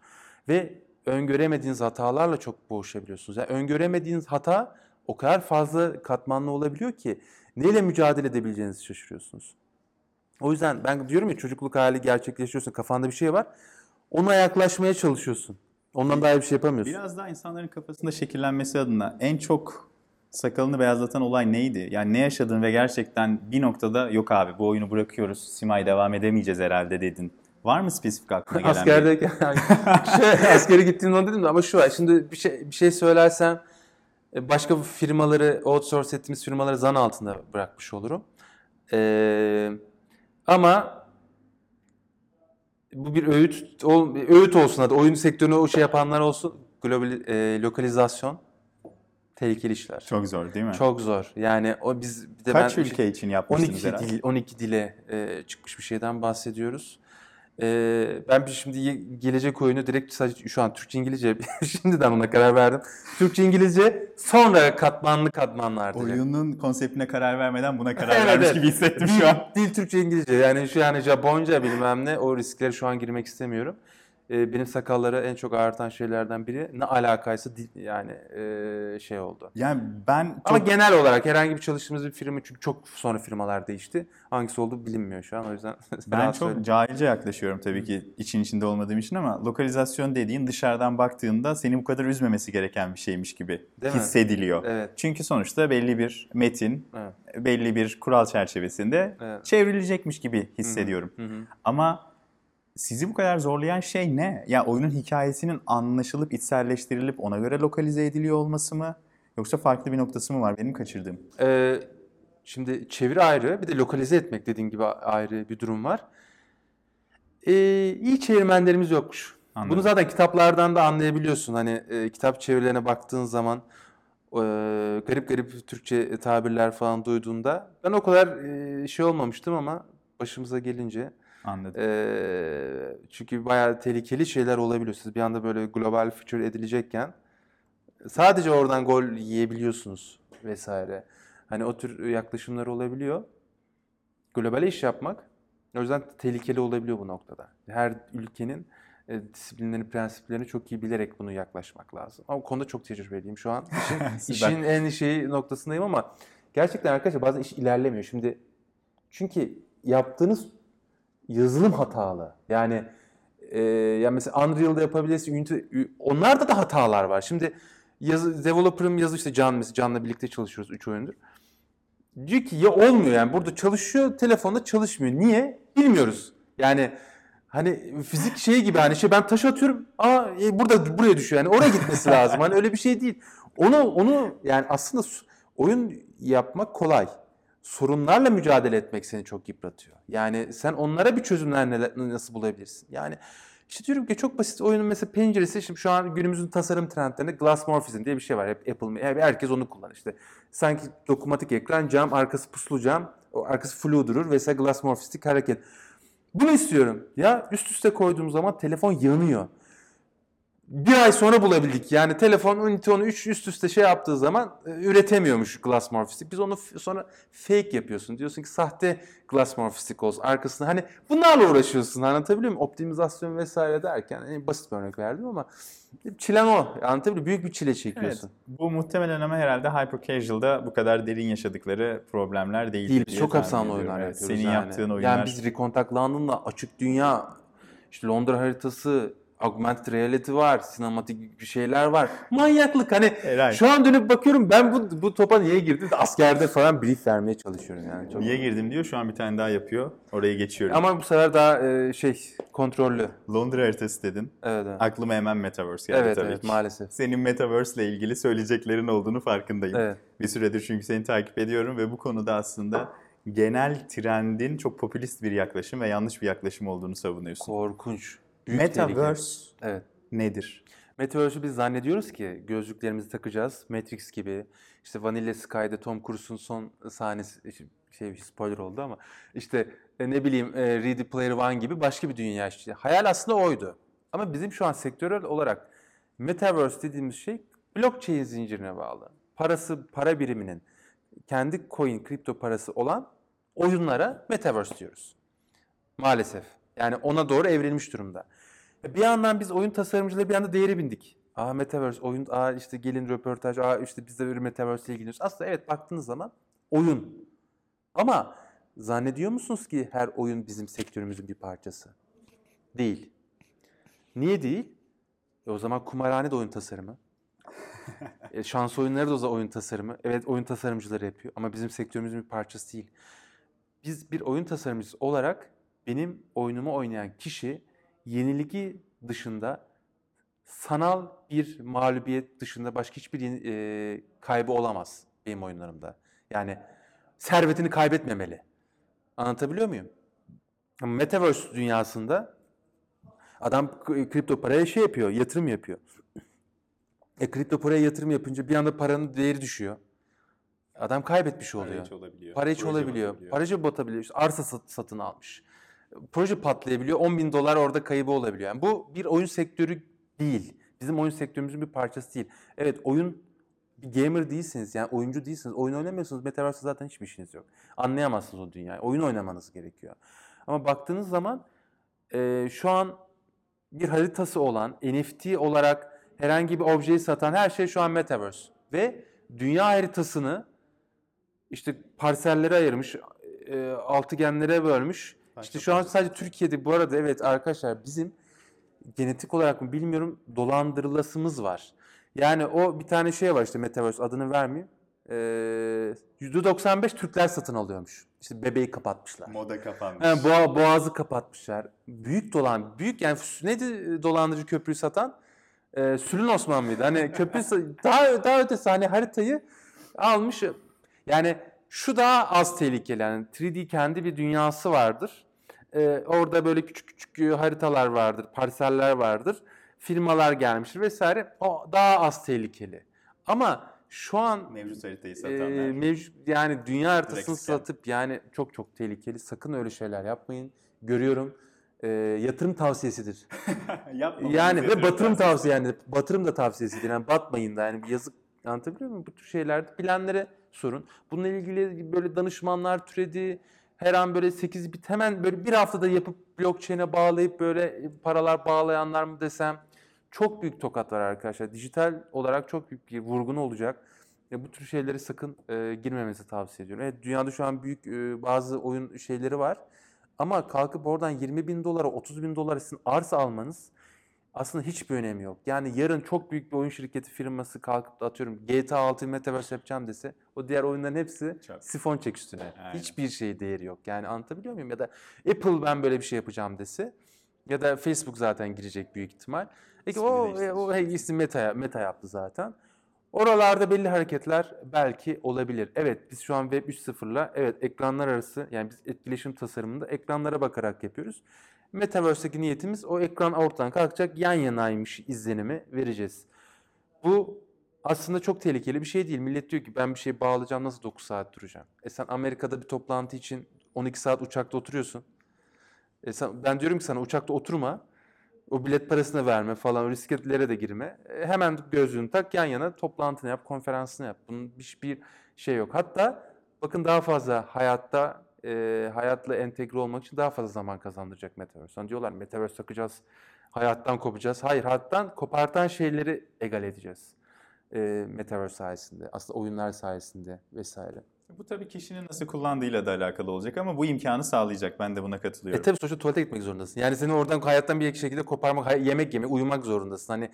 Ve öngöremediğiniz hatalarla çok boğuşabiliyorsunuz. Yani öngöremediğiniz hata o kadar fazla katmanlı olabiliyor ki neyle mücadele edebileceğinizi şaşırıyorsunuz. O yüzden ben diyorum ya çocukluk hali gerçekleşiyorsun. Kafanda bir şey var. Ona yaklaşmaya çalışıyorsun. Ondan daha iyi bir şey yapamıyorsun. Biraz daha insanların kafasında şekillenmesi adına en çok sakalını beyazlatan olay neydi? Yani ne yaşadın ve gerçekten bir noktada yok abi bu oyunu bırakıyoruz, Simay devam edemeyeceğiz herhalde dedin. Var mı spesifik aklına gelen Askerdeyken şey, askere gittiğimde dedim de ama şu var. Şimdi bir şey bir şey söylersem e, başka firmaları outsource ettiğimiz firmaları zan altında bırakmış olurum. Ee, ama bu bir öğüt ol, öğüt olsun hadi oyun sektörüne o şey yapanlar olsun. Global e, lokalizasyon tehlikeli işler. Çok zor değil mi? Çok zor. Yani o biz bir de Kaç ben ülke için yapmıştınız 12 herhalde? dil 12 dile e, çıkmış bir şeyden bahsediyoruz. Ben bir şimdi gelecek oyunu direkt sadece şu an Türkçe İngilizce şimdiden ona karar verdim. Türkçe İngilizce sonra katmanlı katmanlar direkt. Oyunun konseptine karar vermeden buna karar Evet, vermiş evet. gibi hissettim Dil, şu an. dil Türkçe İngilizce yani şu yani Japonca bilmem ne o riskleri şu an girmek istemiyorum. E, benim sakalları en çok ağırtan şeylerden biri ne alakaysa yani e, şey oldu. Yani ben çok Ama genel olarak herhangi bir çalıştığımız bir firma çünkü çok sonra firmalar değişti. Hangisi olduğu bilinmiyor şu an o yüzden. Ben çok söyle- cahilce yaklaşıyorum tabii ki için içinde olmadığım için ama lokalizasyon dediğin dışarıdan baktığında seni bu kadar üzmemesi gereken bir şeymiş gibi Değil mi? hissediliyor. Evet. Çünkü sonuçta belli bir metin, Evet. belli bir kural çerçevesinde Evet. çevrilecekmiş gibi hissediyorum. Hı hı. Ama sizi bu kadar zorlayan şey ne? Ya oyunun hikayesinin anlaşılıp içselleştirilip ona göre lokalize ediliyor olması mı? Yoksa farklı bir noktası mı var benim kaçırdığım? Ee, şimdi çeviri ayrı, bir de lokalize etmek dediğin gibi ayrı bir durum var. Ee, iyi çevirmenlerimiz yokmuş. Anladım. Bunu zaten kitaplardan da anlayabiliyorsun. Hani e, kitap çevirilerine baktığın zaman e, garip garip Türkçe tabirler falan duyduğunda ben o kadar e, şey olmamıştım ama başımıza gelince Anladım. e, çünkü bayağı tehlikeli şeyler olabiliyor. Siz bir anda böyle global feature edilecekken sadece oradan gol yiyebiliyorsunuz vesaire. Hani o tür yaklaşımlar olabiliyor. Globale iş yapmak o yüzden tehlikeli olabiliyor bu noktada. Her ülkenin e, disiplinlerini, prensiplerini çok iyi bilerek bunu yaklaşmak lazım. Ama konuda çok tecrübeliyim şu an. İşin, işin en şey noktasındayım ama gerçekten arkadaşlar bazen iş ilerlemiyor. Şimdi çünkü yaptığınız yazılım hatalı. Yani e, yani mesela Unreal'da yapabilirsin, Unity, onlarda da hatalar var. Şimdi yazı, developer'ım yazı işte Can mesela Can'la birlikte çalışıyoruz 3 oyundur. Diyor ki ya olmuyor yani burada çalışıyor telefonda çalışmıyor. Niye? Bilmiyoruz. Yani hani fizik şey gibi hani şey ben taş atıyorum. Aa e, burada buraya düşüyor. Yani oraya gitmesi lazım. Hani öyle bir şey değil. Onu onu yani aslında oyun yapmak kolay. Sorunlarla mücadele etmek seni çok yıpratıyor. Yani sen onlara bir çözümler nasıl bulabilirsin? Yani işte diyorum ki çok basit oyunun mesela penceresi şimdi şu an günümüzün tasarım trendlerinde glassmorphism diye bir şey var. Hep Apple, hep herkes onu kullanır işte. Sanki dokunmatik ekran, cam, arkası puslu cam, o arkası flu durur vesaire glassmorphistik hareket. Bunu istiyorum. Ya üst üste koyduğum zaman telefon yanıyor. Bir ay sonra bulabildik. Yani telefon onu üç üst üste şey yaptığı zaman e, üretemiyormuş glass morphistik. Biz onu sonra fake yapıyorsun. Diyorsun ki sahte glass morphistik olsun. Arkasında hani bunlarla uğraşıyorsun. Anlatabiliyor muyum? Optimizasyon vesaire derken en basit bir örnek verdim ama çilen o. Anlatabiliyor muyum? Büyük bir çile Evet, çekiyorsun. bu muhtemelen ama herhalde Hyper Casual'da bu kadar derin yaşadıkları problemler değil. Değil. Biz çok kapsamlı oyunlar Evet, yapıyoruz Senin yani. yaptığın oyunlar. Yani biz Recontact London'la açık dünya, işte Londra haritası, augmented reality var, sinematik bir şeyler var. Manyaklık hani Eray. şu an dönüp bakıyorum ben bu bu topa niye girdim? Askerde falan brief vermeye çalışıyorum yani. Çok... Niye girdim diyor. Şu an bir tane daha yapıyor. Oraya geçiyorum. Ama bu sefer daha e, şey kontrollü. Londra haritası dedin. Evet evet. Aklıma hemen Metaverse geldi Evet tabii evet ki. maalesef. Senin Metaverse ile ilgili söyleyeceklerin olduğunu farkındayım. Evet. Bir süredir çünkü seni takip ediyorum ve bu konuda aslında genel trendin çok popülist bir yaklaşım ve yanlış bir yaklaşım olduğunu savunuyorsun. Korkunç. Büyük tehlike. Metaverse Evet. nedir? Metaverse'ü biz zannediyoruz ki gözlüklerimizi takacağız. Matrix gibi. İşte Vanilla Sky'de Tom Cruise'un son sahnesi şey spoiler oldu ama işte e, ne bileyim e, Ready Player One gibi başka bir dünya işte. Hayal aslında oydu. Ama bizim şu an sektörel olarak Metaverse dediğimiz şey blockchain zincirine bağlı. Parası, para biriminin kendi coin, kripto parası olan oyunlara Metaverse diyoruz. Maalesef. Yani ona doğru evrilmiş durumda. Bir yandan biz oyun tasarımcıları bir anda değeri bindik. Aa Metaverse oyun, aa işte gelin röportaj, aa işte biz de böyle Metaverse ile ilgileniyoruz. Aslında evet baktığınız zaman oyun. Ama zannediyor musunuz ki her oyun bizim sektörümüzün bir parçası? Değil. Niye değil? E o zaman kumarhane de oyun tasarımı. e şans oyunları da o oyun tasarımı. Evet oyun tasarımcıları yapıyor ama bizim sektörümüzün bir parçası değil. Biz bir oyun tasarımcısı olarak benim oyunumu oynayan kişi yenilgi dışında sanal bir mağlubiyet dışında başka hiçbir yeni- e, kaybı olamaz benim oyunlarımda. Yani servetini kaybetmemeli. Anlatabiliyor muyum? Metaverse dünyasında adam k- kripto paraya şey yapıyor, yatırım yapıyor. E kripto paraya yatırım yapınca bir anda paranın değeri düşüyor. Adam kaybetmiş oluyor. Para hiç olabiliyor. Para hiç olabiliyor. batabiliyor. Paracı batabiliyor. İşte arsa sat- satın almış. Proje patlayabiliyor. 10 bin dolar orada kaybı olabiliyor. Yani bu bir oyun sektörü değil. Bizim oyun sektörümüzün bir parçası değil. Evet oyun bir gamer değilsiniz. Yani oyuncu değilsiniz. Oyun oynamıyorsunuz. Metaverse'de zaten hiçbir işiniz yok. Anlayamazsınız o dünyayı. Oyun oynamanız gerekiyor. Ama baktığınız zaman e, şu an bir haritası olan, NFT olarak herhangi bir objeyi satan her şey şu an Metaverse. Ve dünya haritasını işte parsellere ayırmış, e, altıgenlere bölmüş. Başka işte şu an sadece Türkiye'de bu arada evet arkadaşlar bizim genetik olarak mı bilmiyorum dolandırılasımız var. Yani o bir tane şey var işte Metaverse adını vermeyeyim. Ee, %95 Türkler satın alıyormuş. İşte bebeği kapatmışlar. Moda kapanmış. He, boğa, boğazı kapatmışlar. Büyük dolan, büyük yani neydi dolandırıcı köprüyü satan? Ee, Sülün Osman mıydı? Hani köprü daha daha ötesi hani haritayı almış. Yani şu daha az tehlikeli. Yani 3D kendi bir dünyası vardır. Ee, orada böyle küçük küçük e, haritalar vardır, parseller vardır. Firmalar gelmiştir vesaire. O daha az tehlikeli. Ama şu an Mevcut haritayı ee, satanlar. mevcut yani dünya haritasını satıp yani çok çok tehlikeli. Sakın öyle şeyler yapmayın. Görüyorum. Ee, yatırım tavsiyesidir. Yani ve batırım tavsiye yani batırım da tavsiyesidir. Yani batmayın da yani yazık anlatabiliyor muyum? Bu tür şeylerde bilenlere sorun. Bununla ilgili böyle danışmanlar türedi. Her an böyle 8 bit hemen böyle bir haftada yapıp blockchain'e bağlayıp böyle paralar bağlayanlar mı desem çok büyük tokat var arkadaşlar. Dijital olarak çok büyük bir vurgun olacak. E, bu tür şeylere sakın e, girmemenizi tavsiye ediyorum. Evet dünyada şu an büyük e, bazı oyun şeyleri var. Ama kalkıp oradan 20 bin dolara 30 bin dolara sizin arsa almanız aslında hiçbir önemi yok. Yani yarın çok büyük bir oyun şirketi firması kalkıp da atıyorum GTA 6 Metaverse yapacağım dese o diğer oyunların hepsi Çok. sifon çek üstüne. Aynen. Hiçbir şey değeri yok. Yani anlatabiliyor muyum? Ya da Apple ben böyle bir şey yapacağım dese ya da Facebook zaten girecek büyük ihtimal. Peki o, o hey, isim meta, meta yaptı zaten. Oralarda belli hareketler belki olabilir. Evet biz şu an Web 3.0'la evet ekranlar arası yani biz etkileşim tasarımında ekranlara bakarak yapıyoruz. Metaverse'deki niyetimiz o ekran ortadan kalkacak yan yanaymış izlenimi vereceğiz. Bu aslında çok tehlikeli bir şey değil. Millet diyor ki ben bir şey bağlayacağım nasıl 9 saat duracağım. E sen Amerika'da bir toplantı için 12 saat uçakta oturuyorsun. E sen, ben diyorum ki sana uçakta oturma. o bilet parasını verme falan risklere de girme. E, Hemen gözlüğünü tak yan yana toplantını yap, konferansını yap. Bunun hiçbir şey yok. Hatta bakın daha fazla hayatta e, hayatla entegre olmak için daha fazla zaman kazandıracak Metaverse. Hani diyorlar Metaverse takacağız, hayattan kopacağız. Hayır, hayattan kopartan şeyleri egal edeceğiz. E, Metaverse sayesinde, aslında oyunlar sayesinde vesaire. Bu tabii kişinin nasıl kullandığıyla da alakalı olacak ama bu imkanı sağlayacak. Ben de buna E katılıyorum. tabii sonuçta tuvalete gitmek zorundasın. Yani seni oradan hayattan bir şekilde koparmak, yemek yemek, uyumak zorundasın. Hani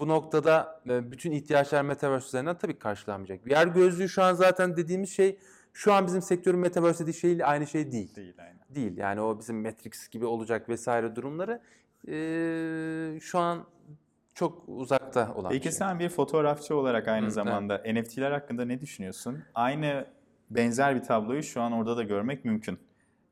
bu noktada e, bütün ihtiyaçlar Metaverse üzerinden tabii karşılanmayacak. VR gözlüğü şu an zaten dediğimiz şey şu an bizim sektörün Metaverse dediği şeyle aynı şey değil. Değil aynen. Değil. Yani o bizim Matrix gibi olacak vesaire durumları e, şu an çok uzakta olan bir Peki şey. sen bir fotoğrafçı olarak aynı Hı, zamanda NFT'ler hakkında ne düşünüyorsun? Aynı benzer bir tabloyu şu an orada da görmek mümkün.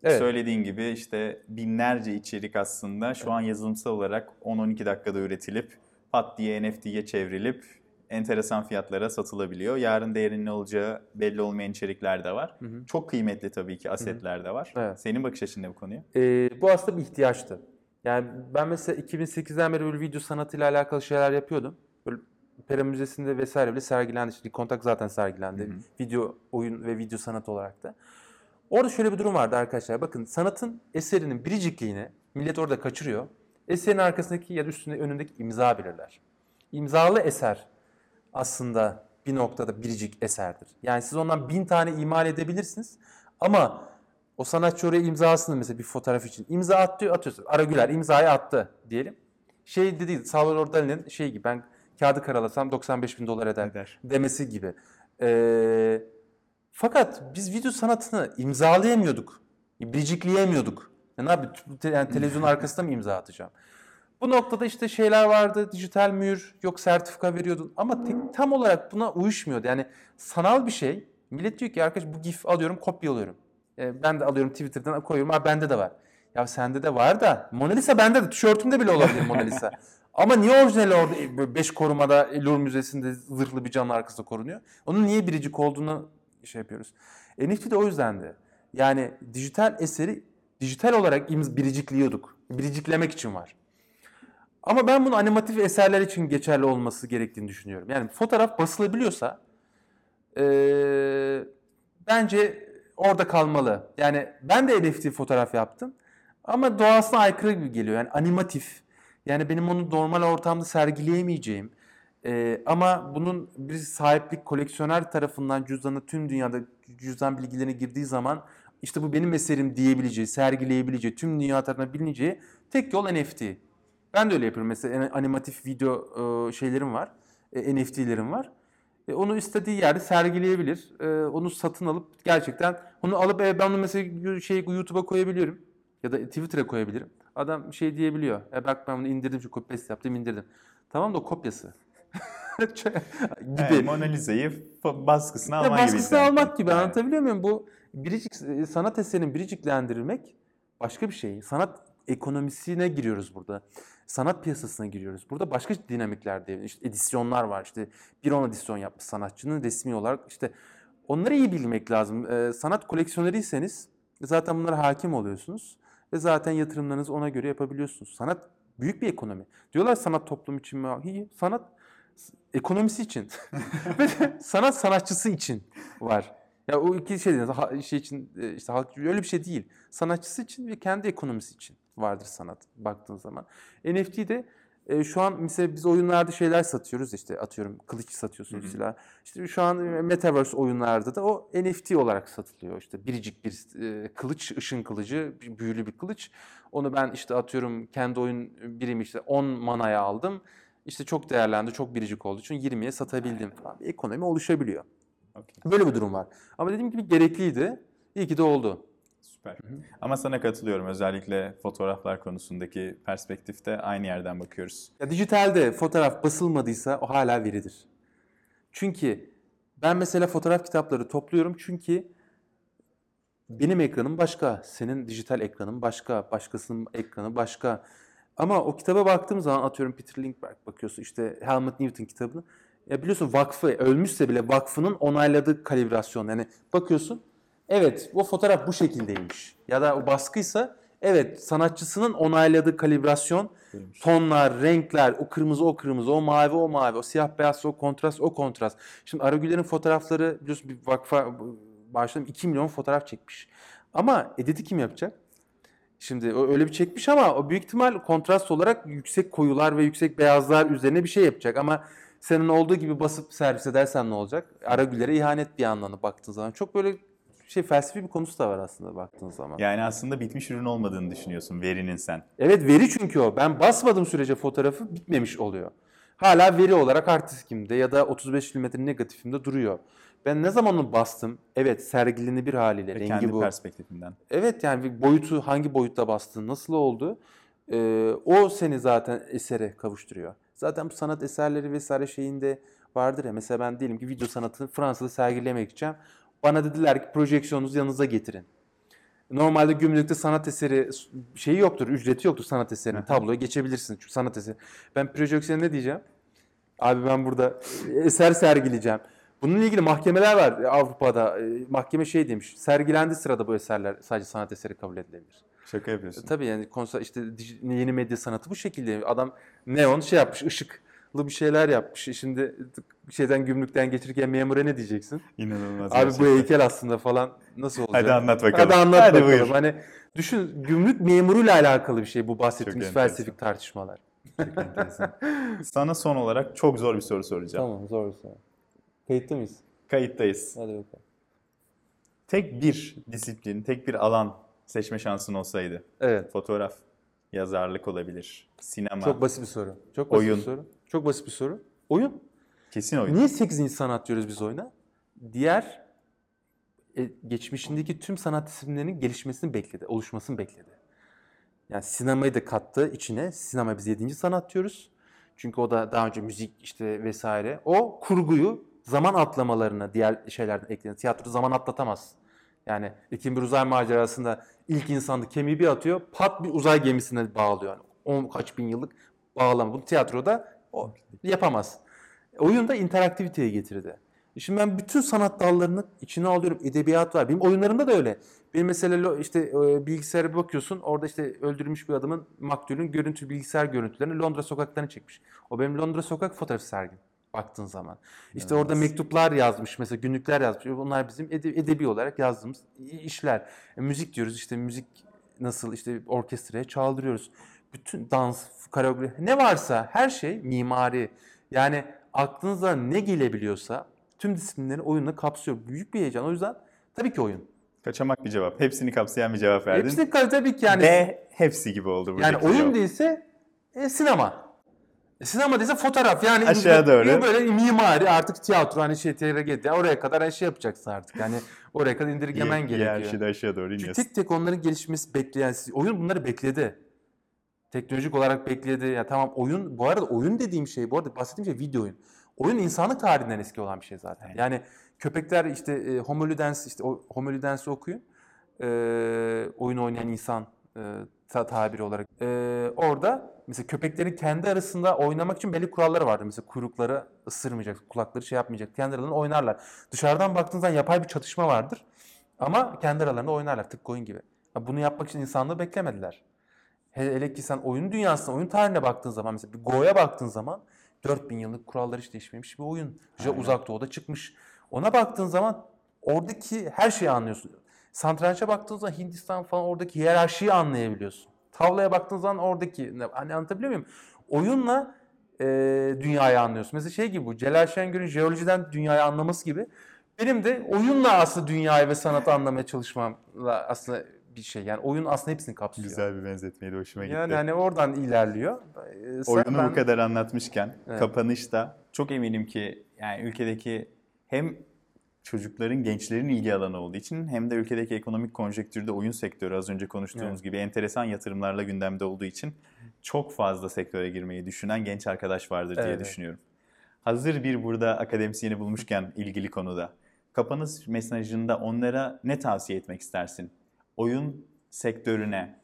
Evet. Söylediğin gibi işte binlerce içerik aslında şu an yazılımsal olarak 10-12 dakikada üretilip pat diye NFT'ye çevrilip enteresan fiyatlara satılabiliyor. Yarın değerinin ne olacağı belli olmayan içerikler de var. Hı hı. Çok kıymetli tabii ki asetler de var. Evet. Senin bakış açın ne bu konuya? Ee, bu aslında bir ihtiyaçtı. Yani ben mesela 2008'den beri böyle video sanatıyla alakalı şeyler yapıyordum. Böyle Pera Müzesi'nde vesaire bile sergilendi. İşte Kontak zaten sergilendi. Hı hı. Video, oyun ve video sanatı olarak da. Orada şöyle bir durum vardı arkadaşlar. Bakın sanatın eserinin biricikliğini millet orada kaçırıyor. Eserin arkasındaki ya da üstünde önündeki imza belirler. İmzalı eser aslında bir noktada biricik eserdir. Yani siz ondan bin tane imal edebilirsiniz ama o sanatçı oraya imzasını mesela bir fotoğraf için imza attı atıyorsun. Ara Güler imzayı attı diyelim. Şey dedi Salvador Dali'nin şey gibi ben kağıdı karalasam 95 bin dolar eder Eder. demesi gibi. Ee, fakat biz video sanatını imzalayamıyorduk. Biricikleyemiyorduk. Ya ne yapayım? Yani televizyonun arkasında mı imza atacağım? Bu noktada işte şeyler vardı. Dijital mühür, yok sertifika veriyordun. Ama tek- tam olarak buna uyuşmuyordu. Yani sanal bir şey. Millet diyor ki arkadaş bu gif alıyorum, kopyalıyorum. Ee, ben de alıyorum Twitter'dan koyuyorum. Ha bende de var. Ya sende de var da Mona Lisa bende de. Tişörtümde bile olabilir Mona Lisa. Ama niye orijinali orada 5 korumada Louvre Müzesi'nde zırhlı bir camın arkasında korunuyor? Onun niye biricik olduğunu şey yapıyoruz. NFT de o yüzdendi. Yani dijital eseri dijital olarak biricikliyorduk. Biriciklemek için var. Ama ben bunu animatif eserler için geçerli olması gerektiğini düşünüyorum. Yani fotoğraf basılabiliyorsa eee, bence orada kalmalı. Yani ben de NFT fotoğraf yaptım. Ama doğasına aykırı gibi geliyor. Yani animatif. Yani benim onu normal ortamda sergileyemeyeceğim. Ee, ama bunun bir sahiplik koleksiyoner tarafından cüzdanı tüm dünyada cüzdan bilgilerine girdiği zaman işte bu benim eserim diyebileceği, sergileyebileceği, tüm dünya tarafından bilineceği tek yol NFT. Ben de öyle yapıyorum. Mesela animatif video e, şeylerim var. E, NFT'lerim var. E, onu istediği yerde sergileyebilir. Onu satın alıp gerçekten onu alıp ben onu mesela şey YouTube'a koyabiliyorum. Ya da Twitter'a koyabilirim. Adam şey diyebiliyor. E bak ben bunu indirdim, şu copy paste yaptım, indirdim. Tamam da o kopyası. gibi. Yani Mona Lisa'yı Ya alman gibi. baskısını hissediyorum. almak gibi Evet. anlatabiliyor muyum? Bu biricik sanat eserinin biriciklendirilmek başka bir şey. Sanat ekonomisine giriyoruz burada. Sanat piyasasına giriyoruz. Burada başka dinamikler devrede. İşte edisyonlar var. İşte bir on edisyon yapmış sanatçının resmi olarak işte onları iyi bilmek lazım. Ee, sanat koleksiyoneriyseniz zaten bunlara hakim oluyorsunuz ve zaten yatırımlarınızı ona göre yapabiliyorsunuz. Sanat büyük bir ekonomi. Diyorlar sanat toplum için mi? İyi. Sanat ekonomisi için. Ve sanat sanatçısı için var. Ya o iki şey şey için e, işte halk öyle bir şey değil. Sanatçısı için ve kendi ekonomisi için vardır sanat baktığın zaman. NFT de e, şu an mesela biz oyunlarda şeyler satıyoruz işte atıyorum kılıç hı. silah. İşte şu an e, Metaverse oyunlarda da o NFT olarak satılıyor. İşte biricik bir e, kılıç, ışın kılıcı, büyülü bir kılıç. Onu ben işte atıyorum kendi oyun birimi işte 10 manaya aldım. İşte çok değerlendi, çok biricik olduğu için 20'ye satabildim falan. Bir ekonomi oluşabiliyor. Okey, Böyle bir durum var. Ama dediğim gibi gerekliydi. İyi ki de oldu. Süper. Ama sana katılıyorum. Özellikle fotoğraflar konusundaki perspektifte aynı yerden bakıyoruz. Ya dijitalde fotoğraf basılmadıysa o hala veridir. Çünkü ben mesela fotoğraf kitapları topluyorum çünkü benim ekranım başka, senin dijital ekranın başka, başkasının ekranı başka. Ama o kitaba baktığım zaman atıyorum Peter Lindbergh bakıyorsun işte Helmut Newton kitabını. Ya biliyorsun vakfı ölmüşse bile vakfının onayladığı kalibrasyon. Yani bakıyorsun evet o fotoğraf bu şekildeymiş. Ya da o baskıysa evet sanatçısının onayladığı kalibrasyon Tonlar, renkler, o kırmızı o kırmızı, o mavi o mavi, o siyah beyaz o kontrast o kontrast. Şimdi Aragüler'in fotoğrafları biliyorsun bir vakfa başladım 2 milyon fotoğraf çekmiş. Ama editi kim yapacak? Şimdi o öyle bir çekmiş ama o büyük ihtimal kontrast olarak yüksek koyular ve yüksek beyazlar üzerine bir şey yapacak. Ama senin olduğu gibi basıp servis edersen ne olacak? Aragüler'e ihanet bir yandan baktığın zaman. Çok böyle şey felsefi bir konusu da var aslında baktığın zaman. Yani aslında bitmiş ürün olmadığını düşünüyorsun verinin sen. Evet veri çünkü o. Ben basmadığım sürece fotoğrafı bitmemiş oluyor. Hala veri olarak artistikimde ya da 35 mm negatifimde duruyor. Ben ne zaman onu bastım? Evet sergilenebilir haliyle. Ve Rengi kendi bu. perspektifinden. Evet yani bir boyutu hangi boyutta bastın, nasıl oldu? Ee, o seni zaten esere kavuşturuyor. Zaten bu sanat eserleri vesaire şeyinde vardır ya. Mesela ben diyelim ki video sanatını Fransa'da sergilemek gideceğim. Bana dediler ki projeksiyonunuzu yanınıza getirin. Normalde gümrükte sanat eseri şeyi yoktur, ücreti yoktur sanat eserinin. Tabloya geçebilirsin çünkü sanat eseri. Ben projeksiyona ne diyeceğim? Abi ben burada eser sergileyeceğim. Bununla ilgili mahkemeler var Avrupa'da. E, Mahkeme şey demiş, sergilendiği sırada bu eserler sadece sanat eseri kabul edilebilir. Şaka yapıyorsun. E, Tabii yani konser işte yeni medya sanatı bu şekilde. Adam neon şey yapmış, ışıklı bir şeyler yapmış. E, Şimdi şeyden gümrükten geçirirken memura ne diyeceksin? İnanılmaz. Abi bu heykel aslında falan nasıl olacak? Hadi anlat bakalım. Hadi anlat Hadi bakalım. buyur. Hani düşün gümrük memuruyla alakalı bir şey bu bahsettiğimiz enteresan. felsefik tartışmalar. Çok enteresan. Sana son olarak çok zor bir soru soracağım. Tamam zor soru. Kayıtta mıyız? Kayıttayız. Hadi bakalım. Tek bir disiplin, tek bir alan seçme şansın olsaydı. Evet. Fotoğraf, yazarlık olabilir, sinema, Çok basit bir soru. Çok basit Oyun. bir soru. Çok basit bir soru. Oyun. kesin oyun. Niye 8. sanat diyoruz biz oyuna? Diğer e, geçmişindeki tüm sanat disiplinlerinin gelişmesini bekledi, oluşmasını bekledi. Yani sinemayı da kattı içine. Sinema biz 7. sanat diyoruz. Çünkü o da daha önce müzik işte vesaire. O kurguyu zaman atlamalarına diğer şeylerden ekledi. Tiyatro zaman atlatamaz. Yani ikinci bir uzay macerasında ilk insandı kemiği bir atıyor, pat bir uzay gemisine bağlıyor. Yani on kaç bin yıllık bağlama. Bunu tiyatroda o yapamaz. Oyunda interaktiviteye getirdi. Şimdi ben bütün sanat dallarını içine alıyorum. Edebiyat var. Benim oyunlarımda da öyle. Benim mesela işte e, bilgisayara bakıyorsun. Orada işte öldürülmüş bir adamın maktulün görüntü bilgisayar görüntülerini Londra sokaklarına çekmiş. O benim Londra sokak fotoğrafı sergim baktığın zaman. İşte orada İnanılmaz. mektuplar yazmış mesela günlükler yazmış. Bunlar bizim ede- edebi olarak yazdığımız işler. E, müzik diyoruz işte müzik nasıl işte orkestraya çaldırıyoruz. Bütün dans, koreografi ne varsa her şey mimari. Yani aklınıza ne gelebiliyorsa tüm disiplinleri oyunla kapsıyor. Büyük bir heyecan. O yüzden tabii ki oyun. Kaçamak bir cevap. Hepsini kapsayan bir cevap verdin. Hepsini tabii ki yani. Ve hepsi gibi oldu buradaki yani oyun cevap. değilse e, sinema. E, sinema değilse fotoğraf. Yani Aşağı doğru. böyle- Böyle mimari artık tiyatro hani şey TRG diye oraya kadar her şey yapacaksın artık. Yani oraya kadar indirgemen gerekiyor. Yer şeyde aşağı doğru Çünkü iniyorsun. tek tek onların gelişmesi bekleyen oyun bunları bekledi. Teknolojik olarak bekledi. Ya tamam oyun bu arada oyun dediğim şey bu arada bahsettiğim şey video oyun. Oyun insanlık tarihinden eski olan bir şey zaten. Aynen. Yani köpekler işte e, Homo ludens işte o Homo ludens'i okuyun. E, oyun oynayan insan e, ta- tabiri olarak. E, orada mesela köpeklerin kendi arasında oynamak için belli kuralları vardı. Mesela kuyrukları ısırmayacak, kulakları şey yapmayacak. Kendi aralarında oynarlar. Dışarıdan baktığınız zaman yapay bir çatışma vardır. Ama kendi aralarında oynarlar tıpkı oyun gibi. Bunu yapmak için insanlığı beklemediler. Hele, ki sen oyun dünyasına, oyun tarihine baktığın zaman mesela bir Go'ya baktığın zaman 4000 yıllık kurallar hiç değişmemiş bir oyun. Aynen. uzak doğuda çıkmış. Ona baktığın zaman oradaki her şeyi anlıyorsun. Satrança baktığın zaman Hindistan falan oradaki hiyerarşiyi anlayabiliyorsun. Tavlaya baktığın zaman oradaki hani anlatabiliyor muyum? Oyunla e, dünyayı anlıyorsun. Mesela şey gibi bu Celal Şengör'ün jeolojiden dünyayı anlaması gibi. Benim de oyunla aslında dünyayı ve sanatı anlamaya çalışmamla aslında bir şey. Yani oyun aslında hepsini kapsıyor. Güzel bir benzetmeydi. Hoşuma gitti. Yani hani oradan ilerliyor. Ee, sen- Oyunu ben- bu kadar anlatmışken Evet. kapanışta çok eminim ki yani ülkedeki hem çocukların, gençlerin ilgi alanı olduğu için hem de ülkedeki ekonomik konjektürde oyun sektörü az önce konuştuğumuz Evet. gibi enteresan yatırımlarla gündemde olduğu için çok fazla sektöre girmeyi düşünen genç arkadaş vardır diye Evet. düşünüyorum. Hazır bir burada akademisyeni bulmuşken ilgili konuda kapanış mesajında onlara ne tavsiye etmek istersin? Oyun sektörüne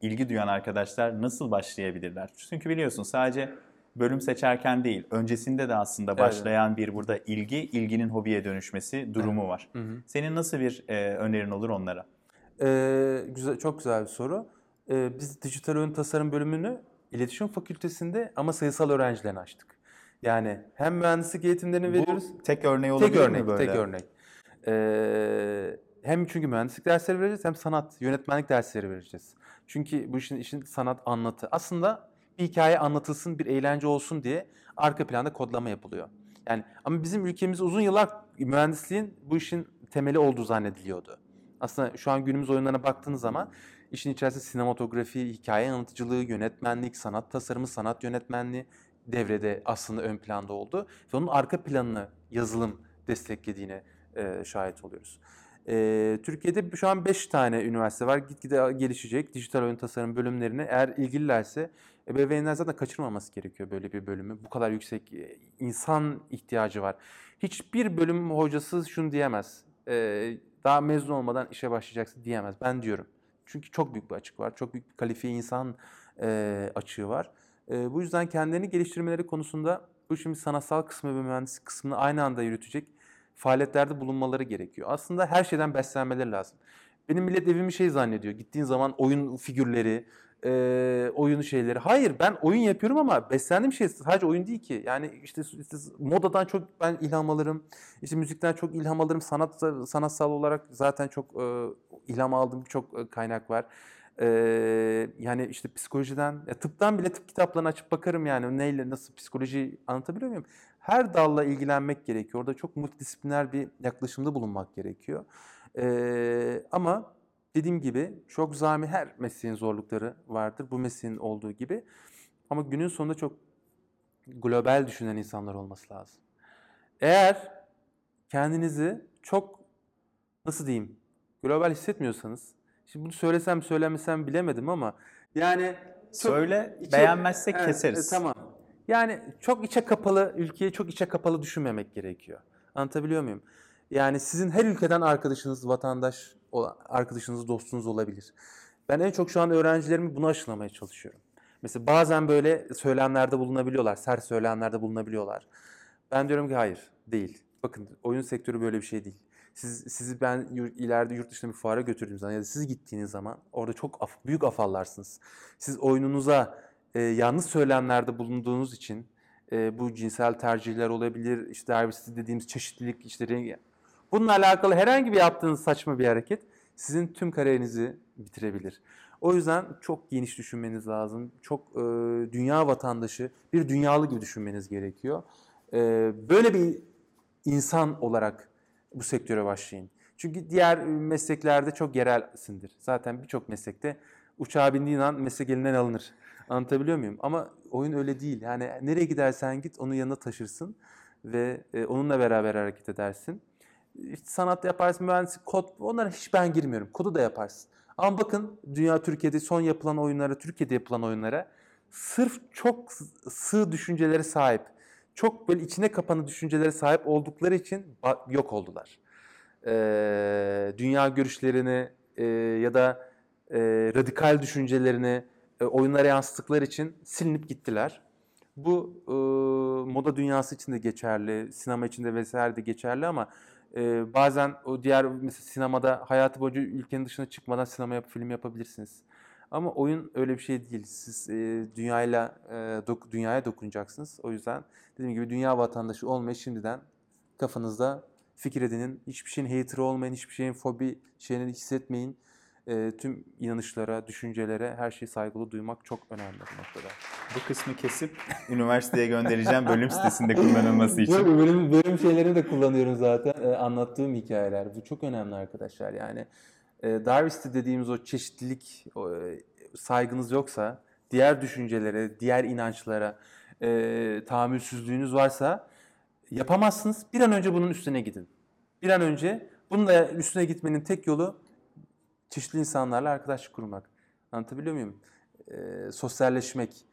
ilgi duyan arkadaşlar nasıl başlayabilirler? Çünkü biliyorsun sadece bölüm seçerken değil, öncesinde de aslında Evet. başlayan bir burada ilgi, ilginin hobiye dönüşmesi durumu var. Hı hı. Senin nasıl bir e, önerin olur onlara? Ee, güzel, çok güzel bir soru. Ee, biz dijital oyun tasarım bölümünü İletişim Fakültesinde ama sayısal öğrencilerini açtık. Yani hem mühendislik eğitimlerini veriyoruz. Bu tek örneği olabilir Tek örnek, mi böyle? tek örnek. Ee, hem çünkü mühendislik dersleri vereceğiz hem sanat, yönetmenlik dersleri vereceğiz. Çünkü bu işin işin sanat anlatı. Aslında bir hikaye anlatılsın, bir eğlence olsun diye arka planda kodlama yapılıyor. Yani ama bizim ülkemiz uzun yıllar mühendisliğin bu işin temeli olduğu zannediliyordu. Aslında şu an günümüz oyunlarına baktığınız zaman işin içerisinde sinematografi, hikaye anlatıcılığı, yönetmenlik, sanat tasarımı, sanat yönetmenliği devrede aslında ön planda oldu. Ve onun arka planını yazılım desteklediğine e, şahit oluyoruz. E, Türkiye'de şu an 5 tane üniversite var. Gitgide gelişecek dijital oyun tasarım bölümlerine eğer ilgililerse ebeveynler zaten kaçırmaması gerekiyor böyle bir bölümü. Bu kadar yüksek insan ihtiyacı var. Hiçbir bölüm hocası şunu diyemez. E, daha mezun olmadan işe başlayacaksın diyemez. Ben diyorum. Çünkü çok büyük bir açık var. Çok büyük bir kalifiye insan e, açığı var. E, bu yüzden kendilerini geliştirmeleri konusunda bu bir sanatsal kısmı ve mühendislik kısmını aynı anda yürütecek faaliyetlerde bulunmaları gerekiyor. Aslında her şeyden beslenmeleri lazım. Benim millet evimi şey zannediyor. Gittiğin zaman oyun figürleri, e, oyun şeyleri. Hayır ben oyun yapıyorum ama beslendiğim şey sadece oyun değil ki. Yani işte, işte modadan çok ben ilham alırım. İşte müzikten çok ilham alırım. Sanat sanatsal olarak zaten çok e, ilham aldığım çok kaynak var. E, yani işte psikolojiden, ya tıptan bile tıp kitaplarını açıp bakarım yani neyle nasıl psikoloji anlatabiliyor muyum? Her dalla ilgilenmek gerekiyor. Orada çok multidisipliner bir yaklaşımda bulunmak gerekiyor. E, ama dediğim gibi çok zami her mesleğin zorlukları vardır. Bu mesleğin olduğu gibi. Ama günün sonunda çok global düşünen insanlar olması lazım. Eğer kendinizi çok nasıl diyeyim global hissetmiyorsanız şimdi bunu söylesem söylemesem bilemedim ama yani Söyle, içe- beğenmezsek Evet, keseriz. e, tamam. Yani çok içe kapalı, ülkeye çok içe kapalı düşünmemek gerekiyor. Anlatabiliyor muyum? Yani sizin her ülkeden arkadaşınız, vatandaş, arkadaşınız, dostunuz olabilir. Ben en çok şu an öğrencilerimi bunu aşılamaya çalışıyorum. Mesela bazen böyle söylemlerde bulunabiliyorlar, sert söylemlerde bulunabiliyorlar. Ben diyorum ki hayır, değil. Bakın oyun sektörü böyle bir şey değil. Siz, sizi ben ileride yurt dışına bir fuara götürdüğüm zaman ya da siz gittiğiniz zaman orada çok af- büyük afallarsınız. Siz oyununuza e, yanlış söylemlerde bulunduğunuz için e, bu cinsel tercihler olabilir, işte diversity dediğimiz çeşitlilik, işte rengi. Bununla alakalı herhangi bir yaptığınız saçma bir hareket sizin tüm kariyerinizi bitirebilir. O yüzden çok geniş düşünmeniz lazım. Çok e, dünya vatandaşı, bir dünyalı gibi düşünmeniz gerekiyor. E, böyle bir insan olarak bu sektöre başlayın. Çünkü diğer mesleklerde çok yerelsindir. Zaten birçok meslekte uçağa bindiğin an meslek elinden alınır. Anlatabiliyor muyum? Ama oyun öyle değil. Yani nereye gidersen git onun yanına taşırsın ve e, onunla beraber hareket edersin. İşte sanat yaparsın, mühendislik, kod onlara hiç ben girmiyorum. Kodu da yaparsın. Ama bakın dünya Türkiye'de son yapılan oyunlara, Türkiye'de yapılan oyunlara sırf çok sığ düşüncelere sahip, çok böyle içine kapanı düşüncelere sahip oldukları için yok oldular. Ee, dünya görüşlerini e, ya da e, radikal düşüncelerini e, oyunlara yansıttıkları için silinip gittiler. Bu e, moda dünyası için de geçerli, sinema için de vesaire de geçerli ama e, bazen o diğer mesela sinemada hayatı boyunca ülkenin dışına çıkmadan sinema yap, film yapabilirsiniz. Ama oyun öyle bir şey değil. Siz e, dünyayla e, dok- dünyaya dokunacaksınız. O yüzden dediğim gibi dünya vatandaşı olmayı şimdiden kafanızda fikir edinin. Hiçbir şeyin hater'ı olmayın, hiçbir şeyin fobi şeyini hissetmeyin. E, tüm inanışlara, düşüncelere, her şeyi saygılı duymak çok önemli bu noktada. Bu kısmı kesip üniversiteye göndereceğim bölüm sitesinde kullanılması için. Yok, bölüm, bölüm şeylerini de kullanıyorum zaten. Ee, anlattığım hikayeler. Bu çok önemli arkadaşlar. Yani e, Darwin'ste dediğimiz o çeşitlilik, o, e, saygınız yoksa, diğer düşüncelere, diğer inançlara e, tahammülsüzlüğünüz varsa yapamazsınız. Bir an önce bunun üstüne gidin. Bir an önce bunun da üstüne gitmenin tek yolu çeşitli insanlarla arkadaşlık kurmak. Anlatabiliyor muyum? E, sosyalleşmek.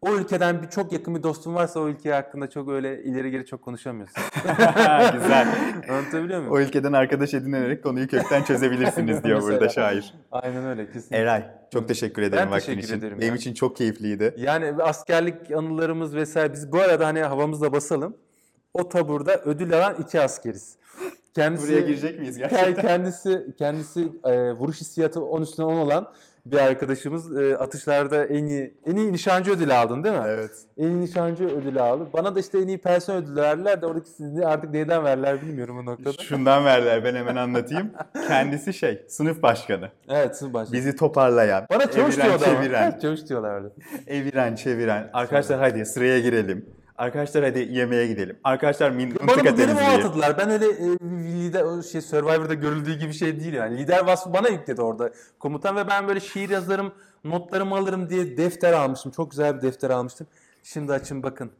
O ülkeden bir çok yakın bir dostun varsa o ülke hakkında çok öyle ileri geri çok konuşamıyorsun. Güzel. Anlatabiliyor muyum? O ülkeden arkadaş edinerek konuyu kökten çözebilirsiniz diyor burada şair. Aynen öyle kesinlikle. Eray, çok teşekkür ederim Ben vaktin teşekkür için. ederim Benim ya. için çok keyifliydi. Yani askerlik anılarımız vesaire biz bu arada hani havamızda basalım. O taburda ödül alan iki askeriz. Kendisi Buraya girecek miyiz gerçekten? kendisi kendisi e, vuruş hissiyatı 10 üstüne 10 olan bir arkadaşımız e, atışlarda en iyi en iyi nişancı ödülü aldın değil mi? Evet. En iyi nişancı ödülü aldı. Bana da işte en iyi personel ödülü verdiler de oradaki sizi artık neyden verdiler bilmiyorum o noktada. Şundan verdiler ben hemen anlatayım. Kendisi şey sınıf başkanı. Evet siz başlayın. Bizi toparlayan, Bana çavuş ama. çeviren, Evet, çavuş diyorlardı. eviren, çeviren. Arkadaşlar hadi sıraya girelim. Arkadaşlar hadi yemeğe gidelim. Arkadaşlar min- Bana benim o atadılar. Ben öyle e, lider o şey Survivor'da görüldüğü gibi şey değil yani. Lider vasfı bana yükledi orada komutan ve ben böyle şiir yazarım, notlarımı alırım diye defter almıştım. Çok güzel bir defter almıştım. Şimdi açın bakın.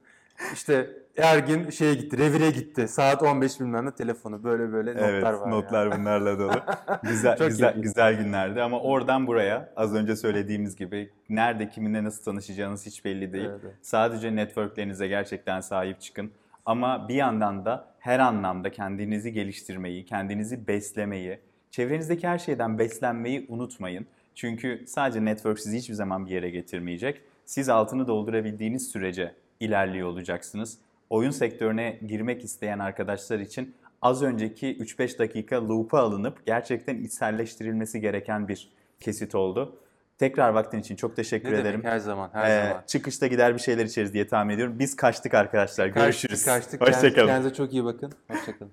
İşte Ergin şeye gitti, revire gitti. Saat 15 bilmem ne telefonu böyle böyle Evet, notlar var. notlar bunlarla dolu. Güzel güzel iyi. güzel günlerdi ama oradan buraya az önce söylediğimiz gibi nerede kiminle nasıl tanışacağınız hiç belli değil. Evet, evet. Sadece networklerinize gerçekten sahip çıkın. Ama bir yandan da her anlamda kendinizi geliştirmeyi, kendinizi beslemeyi, çevrenizdeki her şeyden beslenmeyi unutmayın. Çünkü sadece network sizi hiçbir zaman bir yere getirmeyecek. Siz altını doldurabildiğiniz sürece ilerliyor olacaksınız. Oyun sektörüne girmek isteyen arkadaşlar için az önceki 3-5 dakika loop'a alınıp gerçekten içselleştirilmesi gereken bir kesit oldu. Tekrar vaktin için çok teşekkür Ne demek ederim. her zaman, her Ee, zaman. çıkışta gider bir şeyler içeriz diye tahmin ediyorum. Biz kaçtık arkadaşlar. Görüşürüz. Kaçtık, kaçtık. Hoşçakalın. Kendinize çok iyi bakın. Hoşçakalın.